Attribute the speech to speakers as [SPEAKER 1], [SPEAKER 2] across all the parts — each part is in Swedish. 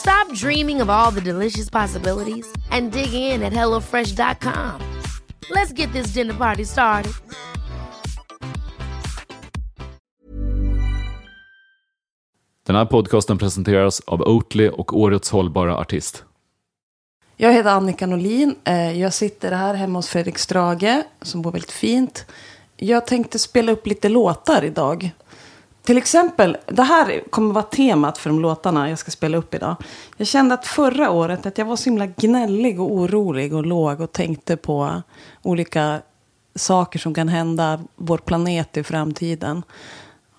[SPEAKER 1] Stop dreaming of all the delicious possibilities and dig in at HelloFresh.com. Let's get this dinner party started.
[SPEAKER 2] Den här podcasten presenteras av Oatly och årets hållbara artist.
[SPEAKER 3] Jag heter Annika Norlin. Eh, Jag sitter här hemma hos Fredrik Strage, som bor väldigt fint. Jag tänkte spela upp lite låtar idag. Till exempel, det här kommer vara temat för de låtarna jag ska spela upp idag. Jag kände att förra året att jag var så himla gnällig och orolig och låg och tänkte på olika saker som kan hända vår planet i framtiden.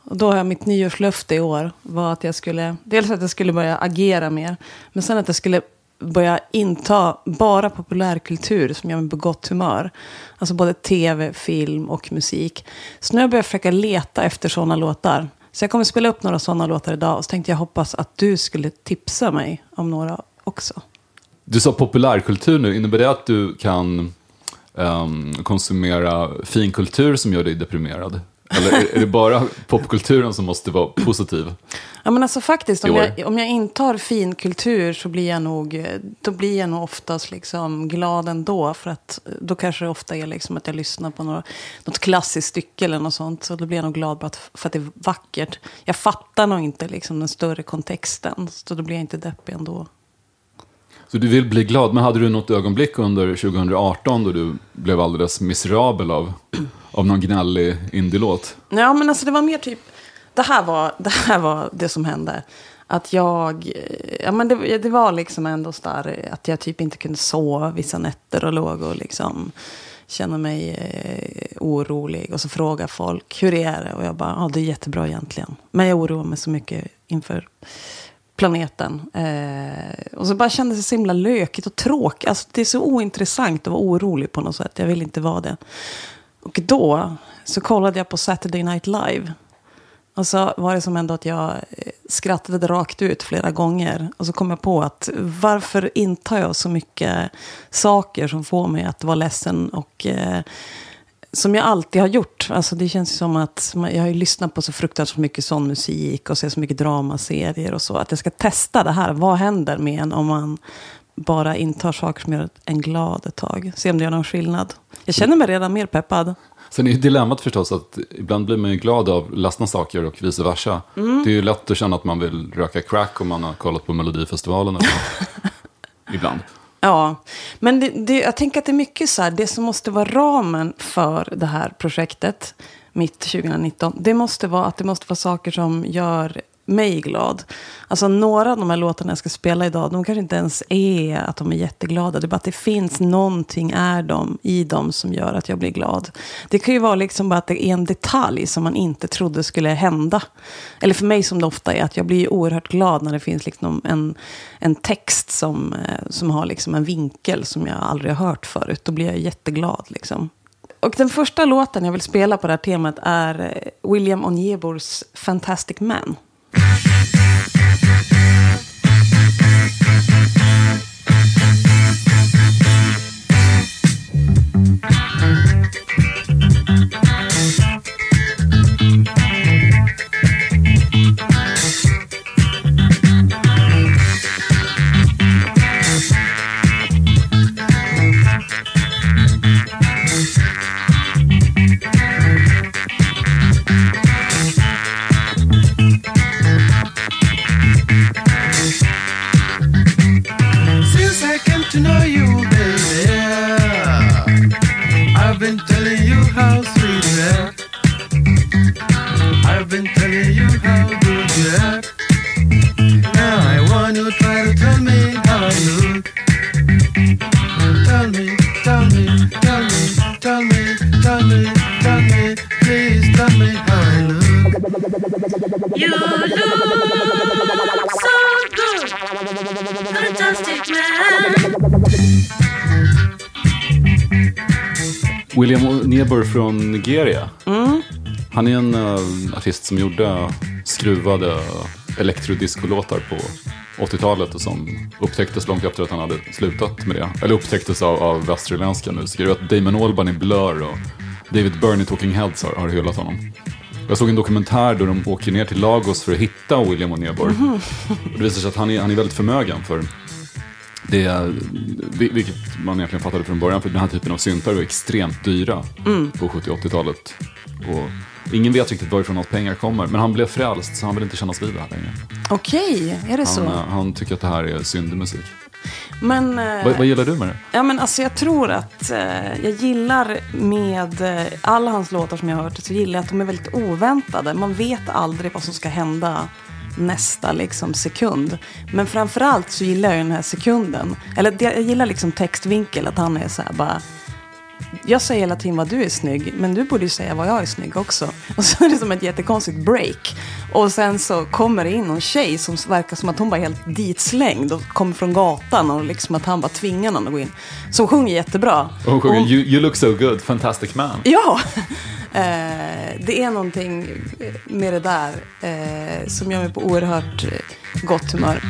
[SPEAKER 3] Och då har jag mitt nyårslöfte i år var att jag skulle, dels att jag skulle börja agera mer, men sen att jag skulle börja inta bara populärkultur som gör mig på gott humör. Alltså både tv, film och musik. Så nu har jag börjat försöka leta efter sådana låtar. Så jag kommer spela upp några sådana låtar idag. Och så tänkte jag hoppas att du skulle tipsa mig om några också.
[SPEAKER 2] Du sa populärkultur nu, innebär det att du kan um, konsumera finkultur som gör dig deprimerad? Eller är, det bara popkulturen som måste vara positiv?
[SPEAKER 3] Ja men alltså faktiskt, om jag, om jag intar fin kultur så blir jag nog, då blir jag nog oftast liksom glad ändå. För att då kanske det ofta är liksom att jag lyssnar på några, något klassiskt stycke eller något sånt. Så då blir jag nog glad bara att, för att det är vackert. Jag fattar nog inte liksom den större kontexten. Så då blir jag inte deppig ändå.
[SPEAKER 2] Så du vill bli glad, men hade du något ögonblick under 2018 då du blev alldeles miserabel av, av någon gnällig indielåt?
[SPEAKER 3] Ja, men alltså det var mer typ... Det här var det, här var det som hände. Att jag... Eh, ja, men det, det var liksom ändå så där eh, att jag typ inte kunde sova vissa nätter och låg och liksom kände mig eh, orolig. Och så frågar folk, hur är det? Och jag bara, ja det är jättebra egentligen. Men jag oroar mig så mycket inför planeten. Eh, och så bara kändes det så himla lökigt och tråkigt. Alltså, det är så ointressant att vara orolig på något sätt. Jag vill inte vara det. Och då så kollade jag på Saturday Night Live. Och så var det som ändå att jag eh, skrattade rakt ut flera gånger. Och så kom jag på att varför intar jag så mycket saker som får mig att vara ledsen och eh, som jag alltid har gjort. Alltså det känns som att jag har ju lyssnat på så fruktansvärt mycket sån musik och ser så mycket dramaserier och så. Att jag ska testa det här. Vad händer med en om man bara intar saker som gör en glad ett tag? Se om det gör någon skillnad. Jag känner mig redan mer peppad.
[SPEAKER 2] Sen är ju dilemmat förstås att ibland blir man ju glad av ledsna saker och vice versa.
[SPEAKER 3] Mm.
[SPEAKER 2] Det är ju lätt att känna att man vill röka crack om man har kollat på Melodifestivalen. Eller ibland.
[SPEAKER 3] Ja, men det, det, jag tänker att det är mycket så här, det som måste vara ramen för det här projektet, mitt 2019, det måste vara att det måste vara saker som gör mig glad. Alltså några av de här låtarna jag ska spela idag, de kanske inte ens är att de är jätteglada. Det är bara att det finns någonting är de, i dem som gör att jag blir glad. Det kan ju vara liksom bara att det är en detalj som man inte trodde skulle hända. Eller för mig som det ofta är, att jag blir oerhört glad när det finns liksom en, en text som, eh, som har liksom en vinkel som jag aldrig har hört förut. Då blir jag jätteglad liksom. Och den första låten jag vill spela på det här temat är eh, William Onyebors Fantastic Man.
[SPEAKER 4] Thank you. You look
[SPEAKER 5] so good, fantastic man.
[SPEAKER 2] William Niebuhr från Nigeria. Han är en eh, artist som gjorde skruvade elektrodiscolåtar på 80-talet och som upptäcktes långt efter att han hade slutat med det. Eller upptäcktes av, av västerländska musiker. Jag vet att Damon Albarn i Blur och David Byrne i Talking Heads har, har hyllat honom. Jag såg en dokumentär där de åker ner till Lagos för att hitta William Niebuhr. Och det visar sig att han är, han är väldigt förmögen för det, vilket man egentligen fattade från början, för den här typen av syntar var extremt dyra på 70 80-talet. Och ingen vet riktigt varifrån hans pengar kommer, men han blev frälst så han vill inte kännas vid det här längre.
[SPEAKER 3] Okej, är det
[SPEAKER 2] Han,
[SPEAKER 3] så?
[SPEAKER 2] eh, han tycker att det här är syndemusik.
[SPEAKER 3] Men, eh,
[SPEAKER 2] Vad, vad gillar du med det?
[SPEAKER 3] ja, men alltså, jag tror att eh, jag gillar med eh, alla hans låtar som jag har hört så gillar jag att de är väldigt oväntade. Man vet aldrig vad som ska hända nästa liksom, sekund. Men framförallt så gillar jag den här sekunden. Eller jag gillar liksom textvinkel, att han är så här bara jag säger hela tiden vad du är snygg, men du borde ju säga vad jag är snygg också. Och så är det som ett jättekonstigt break. Och sen så kommer det in någon tjej som verkar som att hon bara är helt ditslängd och kommer från gatan och liksom att han bara tvingar någon att gå in. Som sjunger jättebra.
[SPEAKER 2] Och hon sjunger you, you look so good, fantastic man.
[SPEAKER 3] Ja, eh, det är någonting med det där eh, som gör mig på oerhört eh, gott humör.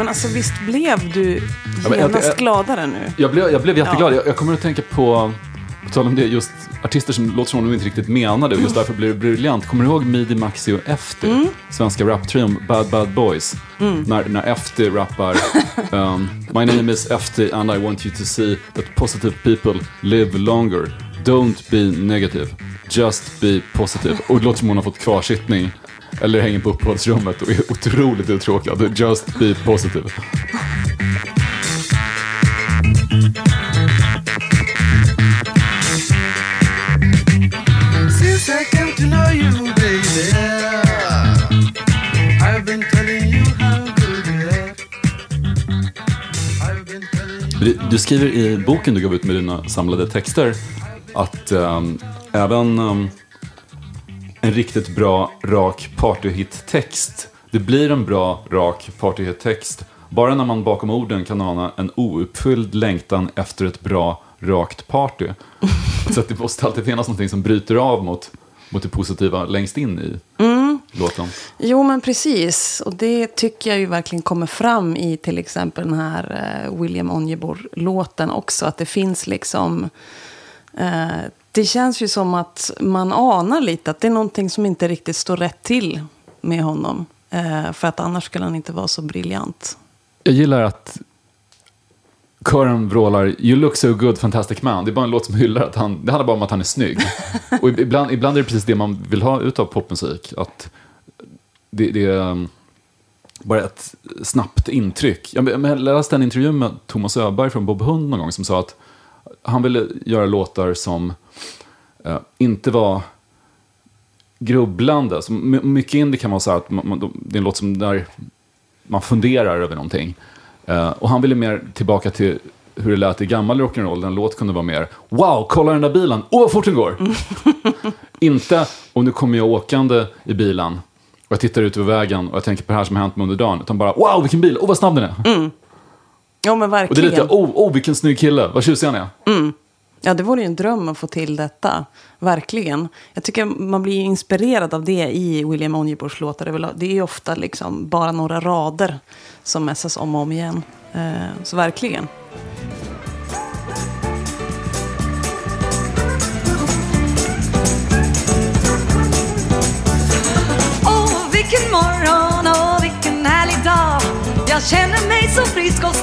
[SPEAKER 3] Men alltså visst blev du genast
[SPEAKER 2] jag-
[SPEAKER 3] gladare nu?
[SPEAKER 2] Jag blev, jag blev jätteglad.
[SPEAKER 3] Ja.
[SPEAKER 2] Jag, jag kommer att tänka på, på tal om det, just artister som låter som om de inte riktigt menade och just därför blir det briljant. Kommer du ihåg Midi Maxi och Efti?
[SPEAKER 3] Mm.
[SPEAKER 2] Svenska raptrion Bad Bad Boys. När, när Efti rappar um, My name is Efti and I want you to see that positive people live longer. Don't be negative. Just be positive. Och det låter som hon har fått kvarsittning. Eller hänger på uppehållsrummet och är otroligt uttråkad. Just be positive. Du, skriver i boken du gav ut med dina samlade texter att ehm, även ehm, en riktigt bra, rak partyhit-text, det blir en bra, rak partyhit-text bara när man bakom orden kan ana en ouppfylld längtan efter ett bra, rakt party. Så att det måste alltid finnas någonting som bryter av mot, mot det positiva längst in i låten.
[SPEAKER 3] Jo, men precis. Och det tycker jag ju verkligen kommer fram i till exempel den här eh, William Onjebor-låten också. Att det finns liksom... Eh, det känns ju som att man anar lite att det är någonting som inte riktigt står rätt till med honom. Eh, för att annars skulle han inte vara så briljant.
[SPEAKER 2] Jag gillar att kören vrålar You look so good, fantastic man. Det är bara en låt som hyllar att han, det handlar bara om att han är snygg. Och ibland, ibland är det precis det man vill ha ut av popmusik. Att det, det är um, bara ett snabbt intryck. Jag läste en intervju med Thomas Öberg från Bob Hund någon gång som sa att han ville göra låtar som eh, inte var grubblande. Så my- mycket indie kan vara så att man, man, det är en låt som där man funderar över någonting. Eh, och han ville mer tillbaka till hur det lät i gammal rock'n'roll. En låt kunde vara mer Wow, kolla den där bilen! Åh, vad fort den går! Inte om nu kommer jag åkande i bilen och jag tittar ut över vägen och jag tänker på det här som har hänt mig under dagen. Utan bara Wow, vilken bil! Åh, vad snabb den är!
[SPEAKER 3] Ja, men
[SPEAKER 2] Och det är
[SPEAKER 3] verkligen.
[SPEAKER 2] lite Oh, oh, vilken snygg kille! Vad tjusig han är!
[SPEAKER 3] Ja, det vore ju en dröm att få till detta. Verkligen. Jag tycker man blir inspirerad av det i William Onjebors låtar. Det är ju ofta liksom bara några rader som mässas om och om igen. Eh, så verkligen.
[SPEAKER 5] Åh, vilken morgon och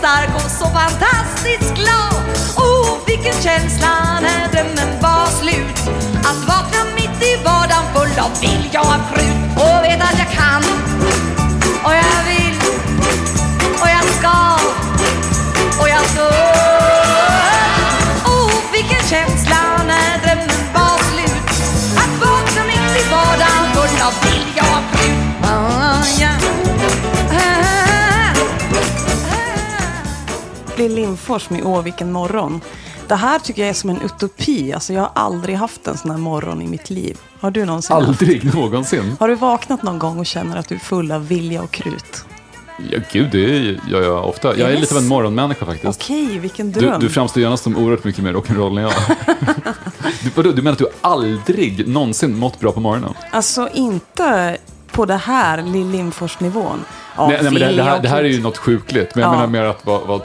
[SPEAKER 5] stark och så fantastiskt glad. Oh, vilken känsla när drömmen var slut.
[SPEAKER 6] Att vakna mitt i vardagen full av vilja och frut och vet att jag kan och jag vill och jag ska och jag står.
[SPEAKER 3] Lill Lindfors med Åh vilken morgon. Det här tycker jag är som en utopi. Alltså, jag har aldrig haft en sån här morgon i mitt liv. Har du någonsin haft?
[SPEAKER 2] Aldrig någonsin.
[SPEAKER 3] Har du vaknat någon gång och känner att du är full av vilja och krut?
[SPEAKER 2] Ja, gud, det gör jag ofta. Jag är
[SPEAKER 3] Yes.
[SPEAKER 2] lite av en morgonmänniska faktiskt.
[SPEAKER 3] Okej, vilken
[SPEAKER 2] Du,
[SPEAKER 3] dröm.
[SPEAKER 2] du framstår gärna som oerhört mycket mer rock'n'roll än jag. du, vadå, du menar att du aldrig någonsin mått bra på morgonen?
[SPEAKER 3] Alltså inte på det här Lill Lindfors-nivån. Ja,
[SPEAKER 2] nej, nej, men det, det, här, det här är ju något sjukligt. Men jag
[SPEAKER 3] Ja.
[SPEAKER 2] menar mer att vara, vara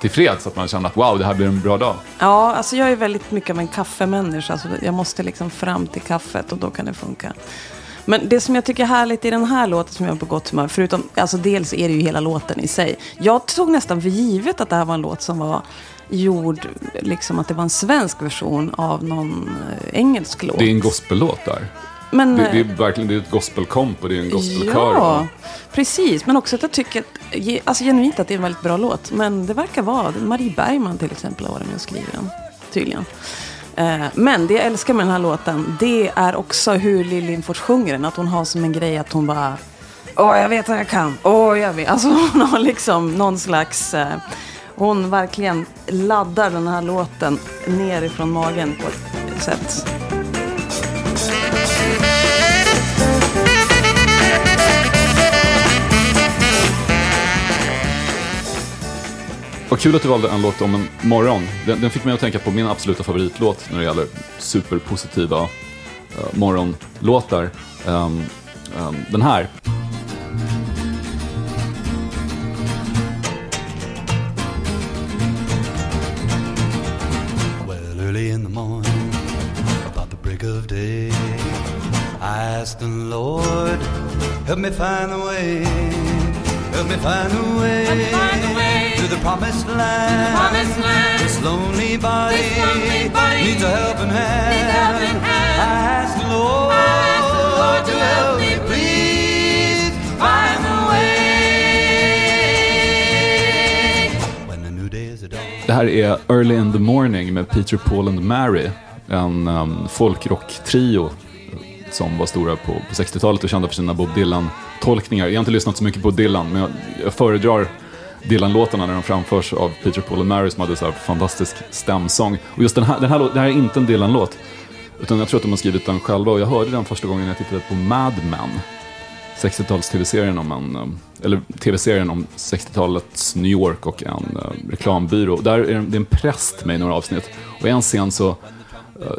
[SPEAKER 2] tillfreds, att man känner att wow, det här blir en bra dag.
[SPEAKER 3] Ja, alltså jag är väldigt mycket av en kaffemänniska. Alltså jag måste liksom fram till kaffet och då kan det funka. Men det som jag tycker är härligt i den här låten som jag är på gott humör, förutom, alltså dels är det ju hela låten i sig. Jag tog nästan för givet att det här var en låt som var gjord, liksom att det var en svensk version av någon eh, engelsk låt.
[SPEAKER 2] Det är en gospellåt där.
[SPEAKER 3] Men,
[SPEAKER 2] Det,
[SPEAKER 3] eh,
[SPEAKER 2] det är verkligen det är ett gospelkomp och det är en gospelkör.
[SPEAKER 3] Ja, precis. Men också att jag tycker att, alltså genuint att det är en väldigt bra låt. Men det verkar vara, Marie Bergman till exempel har varit med och skrivit den, tydligen. Eh, Men det jag älskar med den här låten, det är också hur Lill Lindfors sjunger den. Att hon har som en grej att hon bara, åh jag vet vad jag kan, åh jag vet. Alltså hon har liksom någon slags, eh, hon verkligen laddar den här låten nerifrån magen på ett sätt.
[SPEAKER 2] Vad kul att du valde en låt om en morgon. Den, den fick mig att tänka på min absoluta favoritlåt när det gäller superpositiva uh, morgonlåtar. Ehm, ehm, den här.
[SPEAKER 7] Well, early in the morning, about the break of day, I asked the Lord, help me find the way, help me find the way, to the promised land. This lonely body, needs a helping hand. I asked the Lord, to help me, please find the way. When the new day is a dawn.
[SPEAKER 2] Det här är Early in the Morning med Peter, Paul and Mary. En um, folkrock-trio som var stora på, på 60-talet och kända för sina Bob Dylan-tolkningar. Jag har inte lyssnat så mycket på Dylan, men jag, jag föredrar Dylan-låtarna när de framförs av Peter, Paul and Mary som hade så här fantastisk stämsång. Och just den här, den här, det här är inte en Dylan-låt, utan jag tror att de har skrivit den själva och jag hörde den första gången jag tittade på Mad Men. 60-tals tv-serien om en, um, eller tv-serien om 60-talets New York och en uh, reklambyrå. Där är det, det är en präst med i några avsnitt. Och i en scen så uh,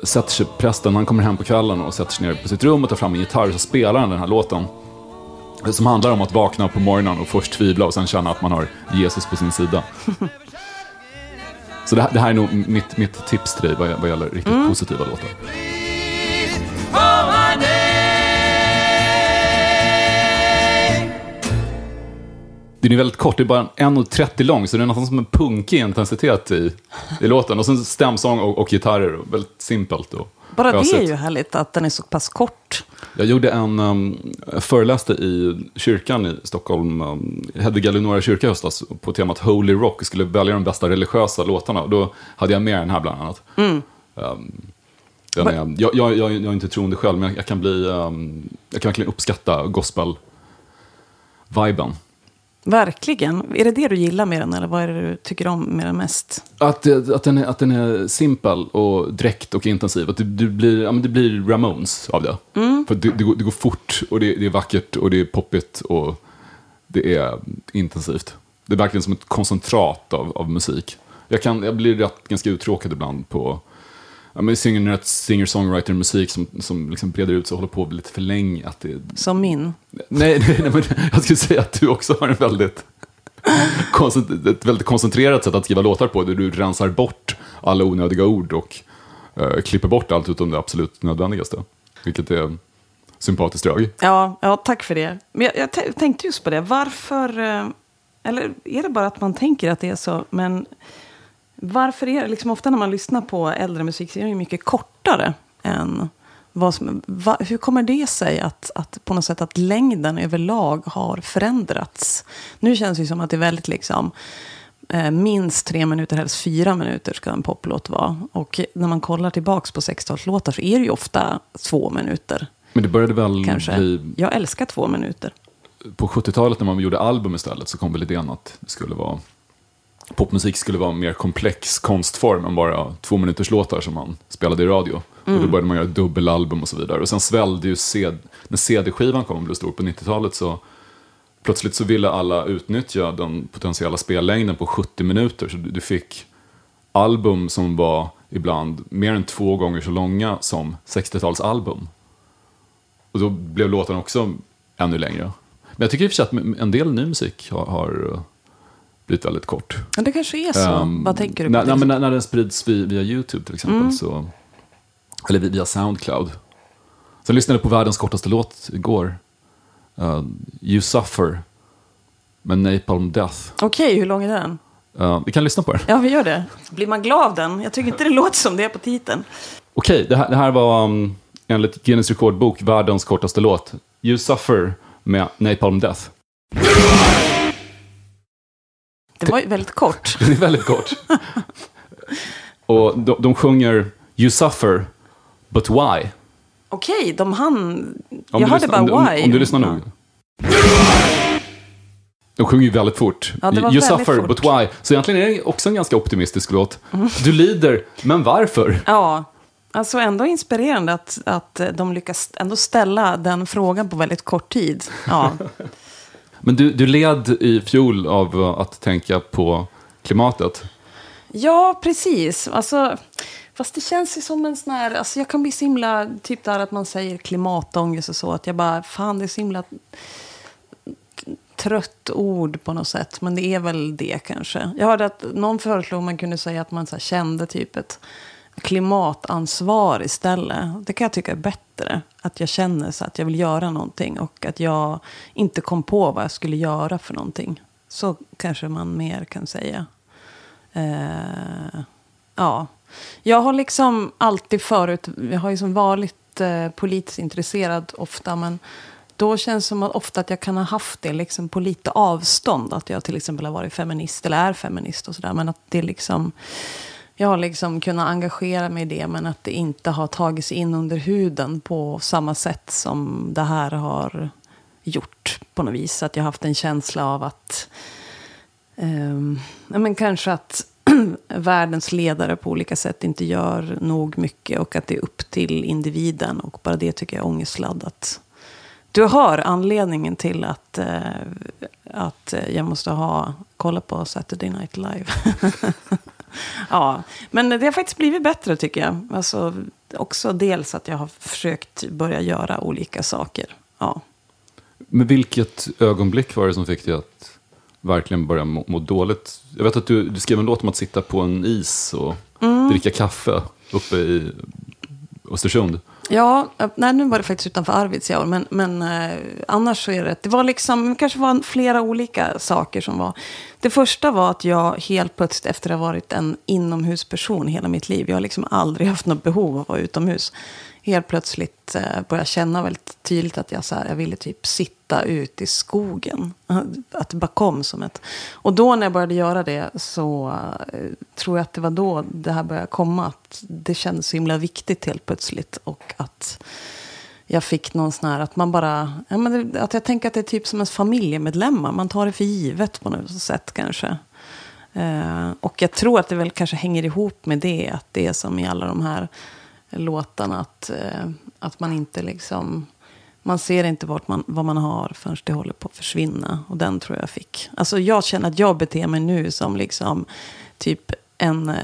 [SPEAKER 2] sätter sig prästen, han kommer hem på kvällen och sätter sig ner på sitt rum och tar fram en gitarr och så spelar han den här låten. Som handlar om att vakna på morgonen och först tvivla och sen känna att man har Jesus på sin sida. Så det här, det här är nog mitt, mitt tips till dig vad, vad gäller riktigt positiva låtar. Den är väldigt kort, det är bara 1.30 lång, så det är nästan som en punkig intensitet i, i låten. Och sen stämsång och, och gitarrer, och väldigt simpelt. Och
[SPEAKER 3] Bara det är ju härligt att den är så pass kort.
[SPEAKER 2] Jag gjorde en, um, jag föreläste i kyrkan i Stockholm, um, Hedvig Eleonora kyrka i höstas, på temat Holy Rock, skulle välja de bästa religiösa låtarna. Och då hade jag med den här bland annat. Um, den är, jag, jag, jag, jag är inte troende själv, men jag, jag kan bli, um, jag kan verkligen uppskatta gospel-viben.
[SPEAKER 3] Verkligen. Är det det du gillar med den eller vad är det du tycker om med den mest?
[SPEAKER 2] Att, att, den är, att den är simpel och direkt och intensiv. Att det, det, blir, ja, det blir Ramones av det. För det, det, går, det går fort och det, det är vackert och det är poppigt och det är intensivt. Det är verkligen som ett koncentrat av, av musik. Jag, kan, jag blir rätt, ganska uttråkad ibland på ja, men singer, singer-songwriter-musik som, som liksom breder ut sig och håller på lite för länge. Att det,
[SPEAKER 3] Som min.
[SPEAKER 2] Nej, nej, nej men jag skulle säga att du också har en väldigt, ett väldigt koncentrerat sätt att skriva låtar på, där du rensar bort alla onödiga ord och eh, klipper bort allt utom det absolut nödvändigaste. Vilket är sympatiskt drag.
[SPEAKER 3] Ja, ja, tack för det. Men jag, jag tänkte just på det. Varför... eh, Eller är det bara att man tänker att det är så? Men varför är det... Liksom ofta när man lyssnar på äldre musik så är den mycket kortare än vad som, va, hur kommer det sig att, att på något sätt att längden överlag har förändrats? Nu känns det ju som att det är väldigt liksom eh, minst tre minuter, helst fyra minuter ska en poplåt vara. Och när man kollar tillbaks på 60-talslåtar så är det ju ofta två minuter.
[SPEAKER 2] Men det började väl
[SPEAKER 3] Kanske.
[SPEAKER 2] bli
[SPEAKER 3] Jag älskar två minuter.
[SPEAKER 2] på 70-talet när man gjorde album istället så kom väl idén att det skulle vara popmusik skulle vara en mer komplex konstform än bara två minuters låtar som man spelade i radio. Och då började man göra dubbelalbum och så vidare. Och sen svällde ju CD, när CD-skivan kom och blev stor på 90-talet så plötsligt så ville alla utnyttja den potentiella spellängden på 70 minuter. Så du, fick album som var ibland mer än två gånger så långa som 60-talsalbum. Och då blev låten också ännu längre. Men jag tycker i och för sig att en del ny musik har, har eh, blivit väldigt kort.
[SPEAKER 3] Men det kanske är så.
[SPEAKER 2] Ehm,
[SPEAKER 3] Vad tänker du på?
[SPEAKER 2] När, när, när, den sprids via, via YouTube till exempel.
[SPEAKER 3] Mm.
[SPEAKER 2] Så, eller via Soundcloud. Lyssnade jag på världens kortaste låt igår. Uh, you Suffer. Med Napalm Death.
[SPEAKER 3] Okej, hur lång är den?
[SPEAKER 2] Uh, vi kan lyssna på den.
[SPEAKER 3] Ja, vi gör det. Blir man glad av den? Jag tycker inte det låter som det är på titeln.
[SPEAKER 2] Okej, det, här, det här var um, enligt Guinness rekordbok världens kortaste låt. You Suffer med Napalm Death.
[SPEAKER 3] Det var ju väldigt kort.
[SPEAKER 2] Det är väldigt kort. Och de, de sjunger You Suffer, but why?
[SPEAKER 3] Okej, de hann...
[SPEAKER 2] Om
[SPEAKER 3] jag hörde
[SPEAKER 2] lyssnar-
[SPEAKER 3] bara
[SPEAKER 2] om,
[SPEAKER 3] why.
[SPEAKER 2] Om, om du lyssnar nog. De sjunger ju väldigt fort.
[SPEAKER 3] Ja,
[SPEAKER 2] you
[SPEAKER 3] väldigt
[SPEAKER 2] suffer,
[SPEAKER 3] fort.
[SPEAKER 2] but why? Så egentligen är det också en ganska optimistisk låt. Du lider, men varför?
[SPEAKER 3] Ja, alltså ändå inspirerande att, att de lyckas ändå ställa den frågan på väldigt kort tid. Ja,
[SPEAKER 2] Men du, du led i fjol av eh, att tänka på klimatet.
[SPEAKER 3] ja precis. Alltså, fast det känns ju som en sån här... Alltså jag kan bli så himla... Typ där att man säger klimatångest och så. Att jag bara, fan det är så himla trött ord på något sätt. Men det är väl det kanske. Jag hörde att någon föreslog att man kunde säga att man så här kände typ ett klimatansvar istället. Det kan jag tycka är bättre. Att jag känner så att jag vill göra någonting. Och att jag inte kom på vad jag skulle göra för någonting. Så kanske man mer kan säga. Eh, ja. Jag har liksom alltid förut, jag har ju som varit eh, politiskt intresserad ofta, men då känns det som att ofta att jag kan ha haft det liksom på lite avstånd. Att jag till exempel har varit feminist eller är feminist och sådär. Men att det liksom, jag har liksom kunnat engagera mig i det, men att det inte har tagits in under huden på samma sätt som det här har gjort på något vis. Att jag har haft en känsla av att Ehm, men kanske att världens ledare på olika sätt inte gör nog mycket och att det är upp till individen. Och bara det tycker jag är ångestladdat. Du har anledningen till att, eh, att jag måste ha kolla på Saturday Night Live. ja, men det har faktiskt blivit bättre tycker jag. Alltså, också dels att jag har försökt börja göra olika saker. Ja.
[SPEAKER 2] Men vilket ögonblick var det som fick dig att verkligen börja må, må dåligt? Jag vet att du, du skrev en låt om att sitta på en is och
[SPEAKER 3] Mm.
[SPEAKER 2] dricka kaffe uppe i Östersund.
[SPEAKER 3] Ja, nej, nu var det faktiskt utanför Arvidsjaur. Men, men eh, annars så är det, det var liksom, det kanske var flera olika saker som var. Det första var att jag helt plötsligt efter att ha varit en inomhusperson hela mitt liv. Jag har liksom aldrig haft något behov av att vara utomhus. Helt plötsligt eh, började jag känna väldigt tydligt att jag, så här, jag ville typ sitta ut i skogen. Att det bara kom som ett... Och då när jag började göra det så eh, tror jag att det var då det här började komma. Att det kändes så himla viktigt helt plötsligt. Och att jag fick någon sån här att man bara... Ja, men att jag tänker att det är typ som ens familjemedlemmar. Man tar det för givet på något sätt kanske. Eh, och jag tror att det väl kanske hänger ihop med det. Att det är som i alla de här låtarna. Att, eh, att man inte liksom... Man ser inte vart man, vad man har förrän det håller på att försvinna. Och den tror jag fick. Alltså jag känner att jag beter mig nu som liksom typ en, eh,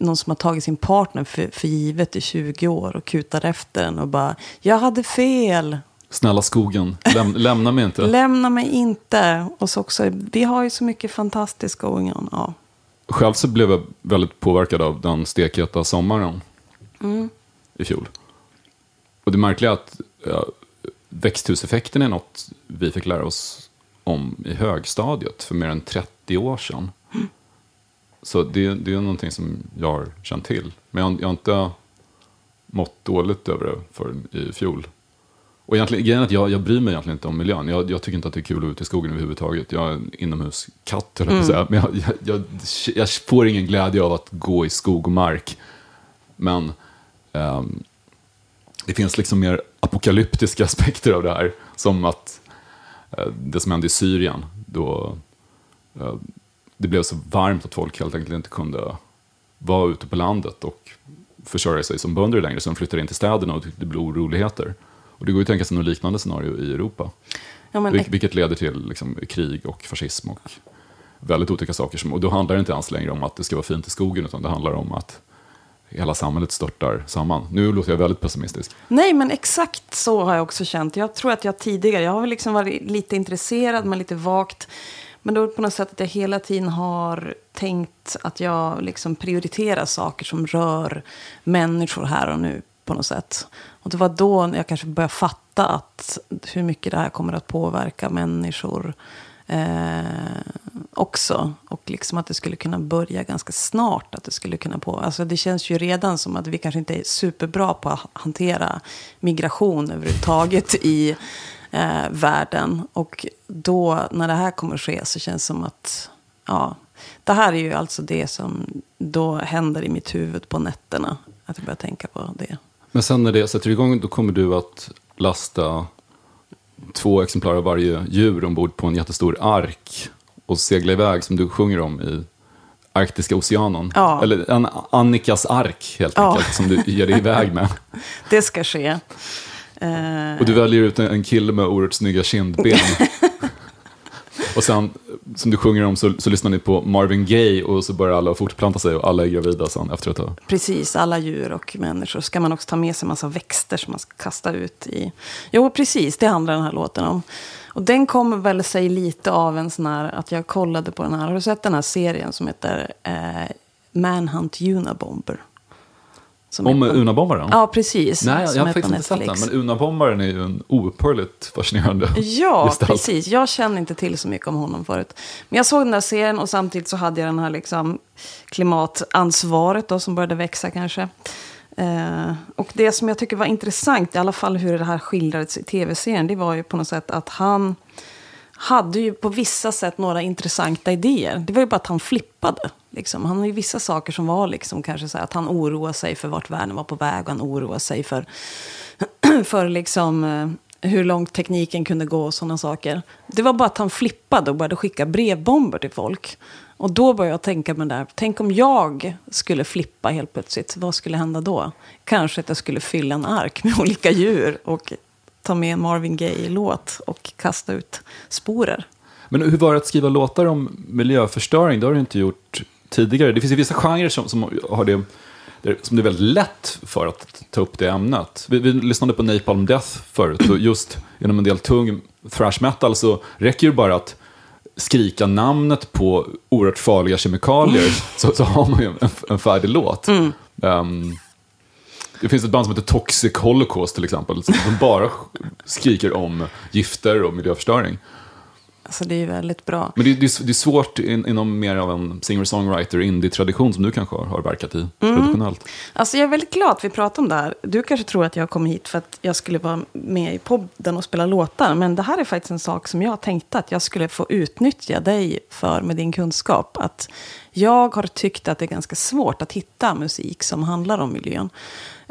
[SPEAKER 3] någon som har tagit sin partner för, för givet i 20 år och kutar efter den och bara jag hade fel,
[SPEAKER 2] Snälla skogen, läm, lämna mig inte.
[SPEAKER 3] lämna mig inte. Och så också, vi har ju så mycket fantastiskt going on. Ja.
[SPEAKER 2] Själv så blev jag väldigt påverkad av den stekheta sommaren
[SPEAKER 3] Mm.
[SPEAKER 2] I fjol. Och det märkliga är att ja, växthuseffekten är något vi fick lära oss om i högstadiet för mer än 30 år sedan. Så det, det är någonting som jag har känt till. Men jag, jag har inte mått dåligt över det för i fjol. Och egentligen, grejen är att jag, jag bryr mig egentligen inte om miljön. Jag, jag tycker inte att det är kul att vara ute i skogen överhuvudtaget. Jag är en inomhuskatt, eller mm. säga. Men jag, jag, jag, jag får ingen glädje av att gå i skog och mark. Men ehm, det finns liksom mer apokalyptiska aspekter av det här. Som att eh, det som hände i Syrien, då eh, det blev så varmt att folk helt enkelt inte kunde vara ute på landet och försörja sig som bönder längre, så de flyttade in till städerna och det blev oroligheter. Och det går ju att tänka sig något liknande scenario i Europa.
[SPEAKER 3] Ja, men,
[SPEAKER 2] Vil vilket leder till liksom, krig och fascism och väldigt otäcka saker. Som, och då handlar det inte ens längre om att det ska vara fint i skogen, utan det handlar om att hela samhället störtar samman. Nu låter jag väldigt pessimistisk.
[SPEAKER 3] Nej, men exakt så har jag också känt. Jag tror att jag tidigare, jag har väl liksom varit lite intresserad, men lite vagt. Men då på något sätt att jag hela tiden har tänkt att jag liksom prioriterar saker som rör människor här och nu på något sätt. Och det var då jag kanske började fatta att hur mycket det här kommer att påverka människor eh, också. Och liksom att det skulle kunna börja ganska snart. Att det skulle kunna på. Alltså det känns ju redan som att vi kanske inte är superbra på att hantera migration överhuvudtaget i eh, världen. Och då, när det här kommer att ske, så känns det som att... Ja, det här är ju alltså det som då händer i mitt huvud på nätterna. Att jag börjar tänka på det.
[SPEAKER 2] Men sen när det sätter igång, då kommer du att lasta två exemplar av varje djur ombord på en jättestor ark och segla iväg, som du sjunger om i Arktiska oceanen.
[SPEAKER 3] Ja.
[SPEAKER 2] Eller en Annikas ark, helt
[SPEAKER 3] Ja.
[SPEAKER 2] enkelt, som du ger dig iväg med.
[SPEAKER 3] Det ska ske. Eh,
[SPEAKER 2] Och du väljer ut en, en kille med oerhört snygga kindben. och sen, som du sjunger om, så, så lyssnar ni på Marvin Gaye och så börjar alla fortplanta sig och alla är gravida sen efter ett tag.
[SPEAKER 3] Precis, alla djur och människor. Ska man också ta med sig en massa växter som man ska kasta ut i... Jo, precis, det handlar den här låten om. Och den kommer väl sig lite av en sån här, att jag kollade på den här, har du sett den här serien som heter eh, Manhunt Unabomber?
[SPEAKER 2] Om Unabombaren?
[SPEAKER 3] Ja, precis.
[SPEAKER 2] Nej, jag har faktiskt inte sett den. Men Unabombaren är ju en oupphörligt fascinerande
[SPEAKER 3] Ja,
[SPEAKER 2] gestalt.
[SPEAKER 3] precis. Jag känner inte till så mycket om honom förut. Men jag såg den där serien och samtidigt så hade jag den här liksom klimatansvaret då, som började växa kanske. Eh, och det som jag tycker var intressant, i alla fall hur det här skildrades i tv-serien, det var ju på något sätt att han hade ju på vissa sätt några intressanta idéer. Det var ju bara att han flippade. Liksom. Han hade ju vissa saker som var liksom kanske så här att han oroade sig för vart världen var på väg. Och han oroade sig för, för liksom, eh, hur långt tekniken kunde gå och sådana saker. Det var bara att han flippade och började skicka brevbomber till folk. Och då började jag tänka med det där, tänk om jag skulle flippa helt plötsligt, vad skulle hända då? Kanske att jag skulle fylla en ark med olika djur och ta med en Marvin Gaye-låt och kasta ut sporer.
[SPEAKER 2] Men hur var det att skriva låtar om miljöförstöring? Det har du inte gjort tidigare. Det finns ju vissa genrer som, som har det, som det är väldigt lätt för att ta upp det ämnet. Vi, vi lyssnade på Napalm Death förut och just genom en del tung thrash metal så räcker det bara att skrika namnet på oerhört farliga kemikalier så, så har man ju en, en färdig låt. Ehm, det finns ett band som heter Toxic Holocaust till exempel, som bara skriker om gifter och miljöförstöring.
[SPEAKER 3] Alltså det är väldigt bra.
[SPEAKER 2] Men det, det, det är svårt in, inom mer av en singer-songwriter indie-tradition som du kanske har, har verkat i traditionellt.
[SPEAKER 3] Alltså jag är väldigt glad att vi pratar om det här. Du kanske tror att jag kom hit för att jag skulle vara med i podden och spela låtar. Men det här är faktiskt en sak som jag tänkte att jag skulle få utnyttja dig för med din kunskap. Att jag har tyckt att det är ganska svårt att hitta musik som handlar om miljön.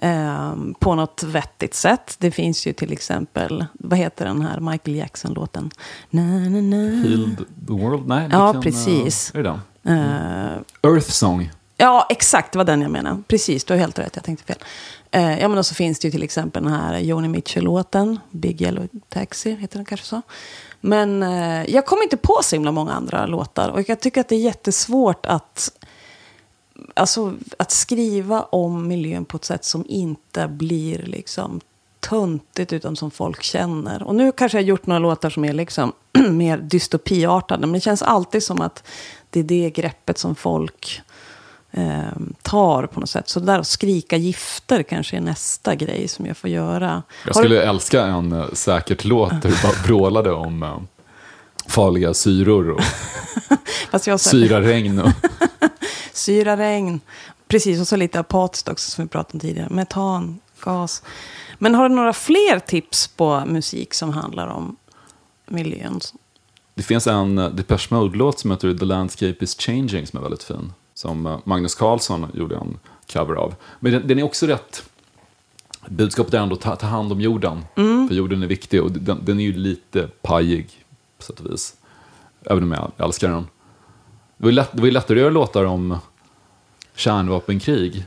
[SPEAKER 3] Eh, på något vettigt sätt. Det finns ju till exempel, vad heter den här Michael Jackson-låten?
[SPEAKER 2] Healed the World? Nej,
[SPEAKER 3] Ja,
[SPEAKER 2] vilken,
[SPEAKER 3] precis.
[SPEAKER 2] eh, är det den?
[SPEAKER 3] Eh,
[SPEAKER 2] Earth Song.
[SPEAKER 3] Ja, exakt. Det var den jag menade. Precis, du har helt rätt. Jag tänkte fel. Eh, ja, men och så finns det ju till exempel den här Joni Mitchell-låten. Big Yellow Taxi, heter den kanske så. Men eh, jag kommer inte på så himla många andra låtar. Och jag tycker att det är jättesvårt att, alltså, att skriva om miljön på ett sätt som inte blir liksom töntigt utan som folk känner. Och nu kanske jag har gjort några låtar som är liksom mer dystopiartade. Men det känns alltid som att det är det greppet som folk eh, tar på något sätt. Så det där att skrika gifter kanske är nästa grej som jag får göra.
[SPEAKER 2] Jag
[SPEAKER 3] Har du-
[SPEAKER 2] skulle älska en uh, säkert låt där du bara vrålade om eh, farliga syror och syraregn. Och,
[SPEAKER 3] Syra, regn. Precis, och så lite apatiskt också som vi pratade om tidigare. Metan, gas. Men har du några fler tips på musik som handlar om miljön?
[SPEAKER 2] Det finns en Depeche Mode-låt som heter The Landscape is Changing som är väldigt fin. Som eh, Magnus Carlsson gjorde en cover av. Men den, den är också rätt... Budskapet är ändå ta, ta hand om jorden. För jorden är viktig och den, den är ju lite pajig på sätt och vis. Även om jag älskar den. Det var ju, lätt, det var ju lättare att göra låtar om kärnvapenkrig.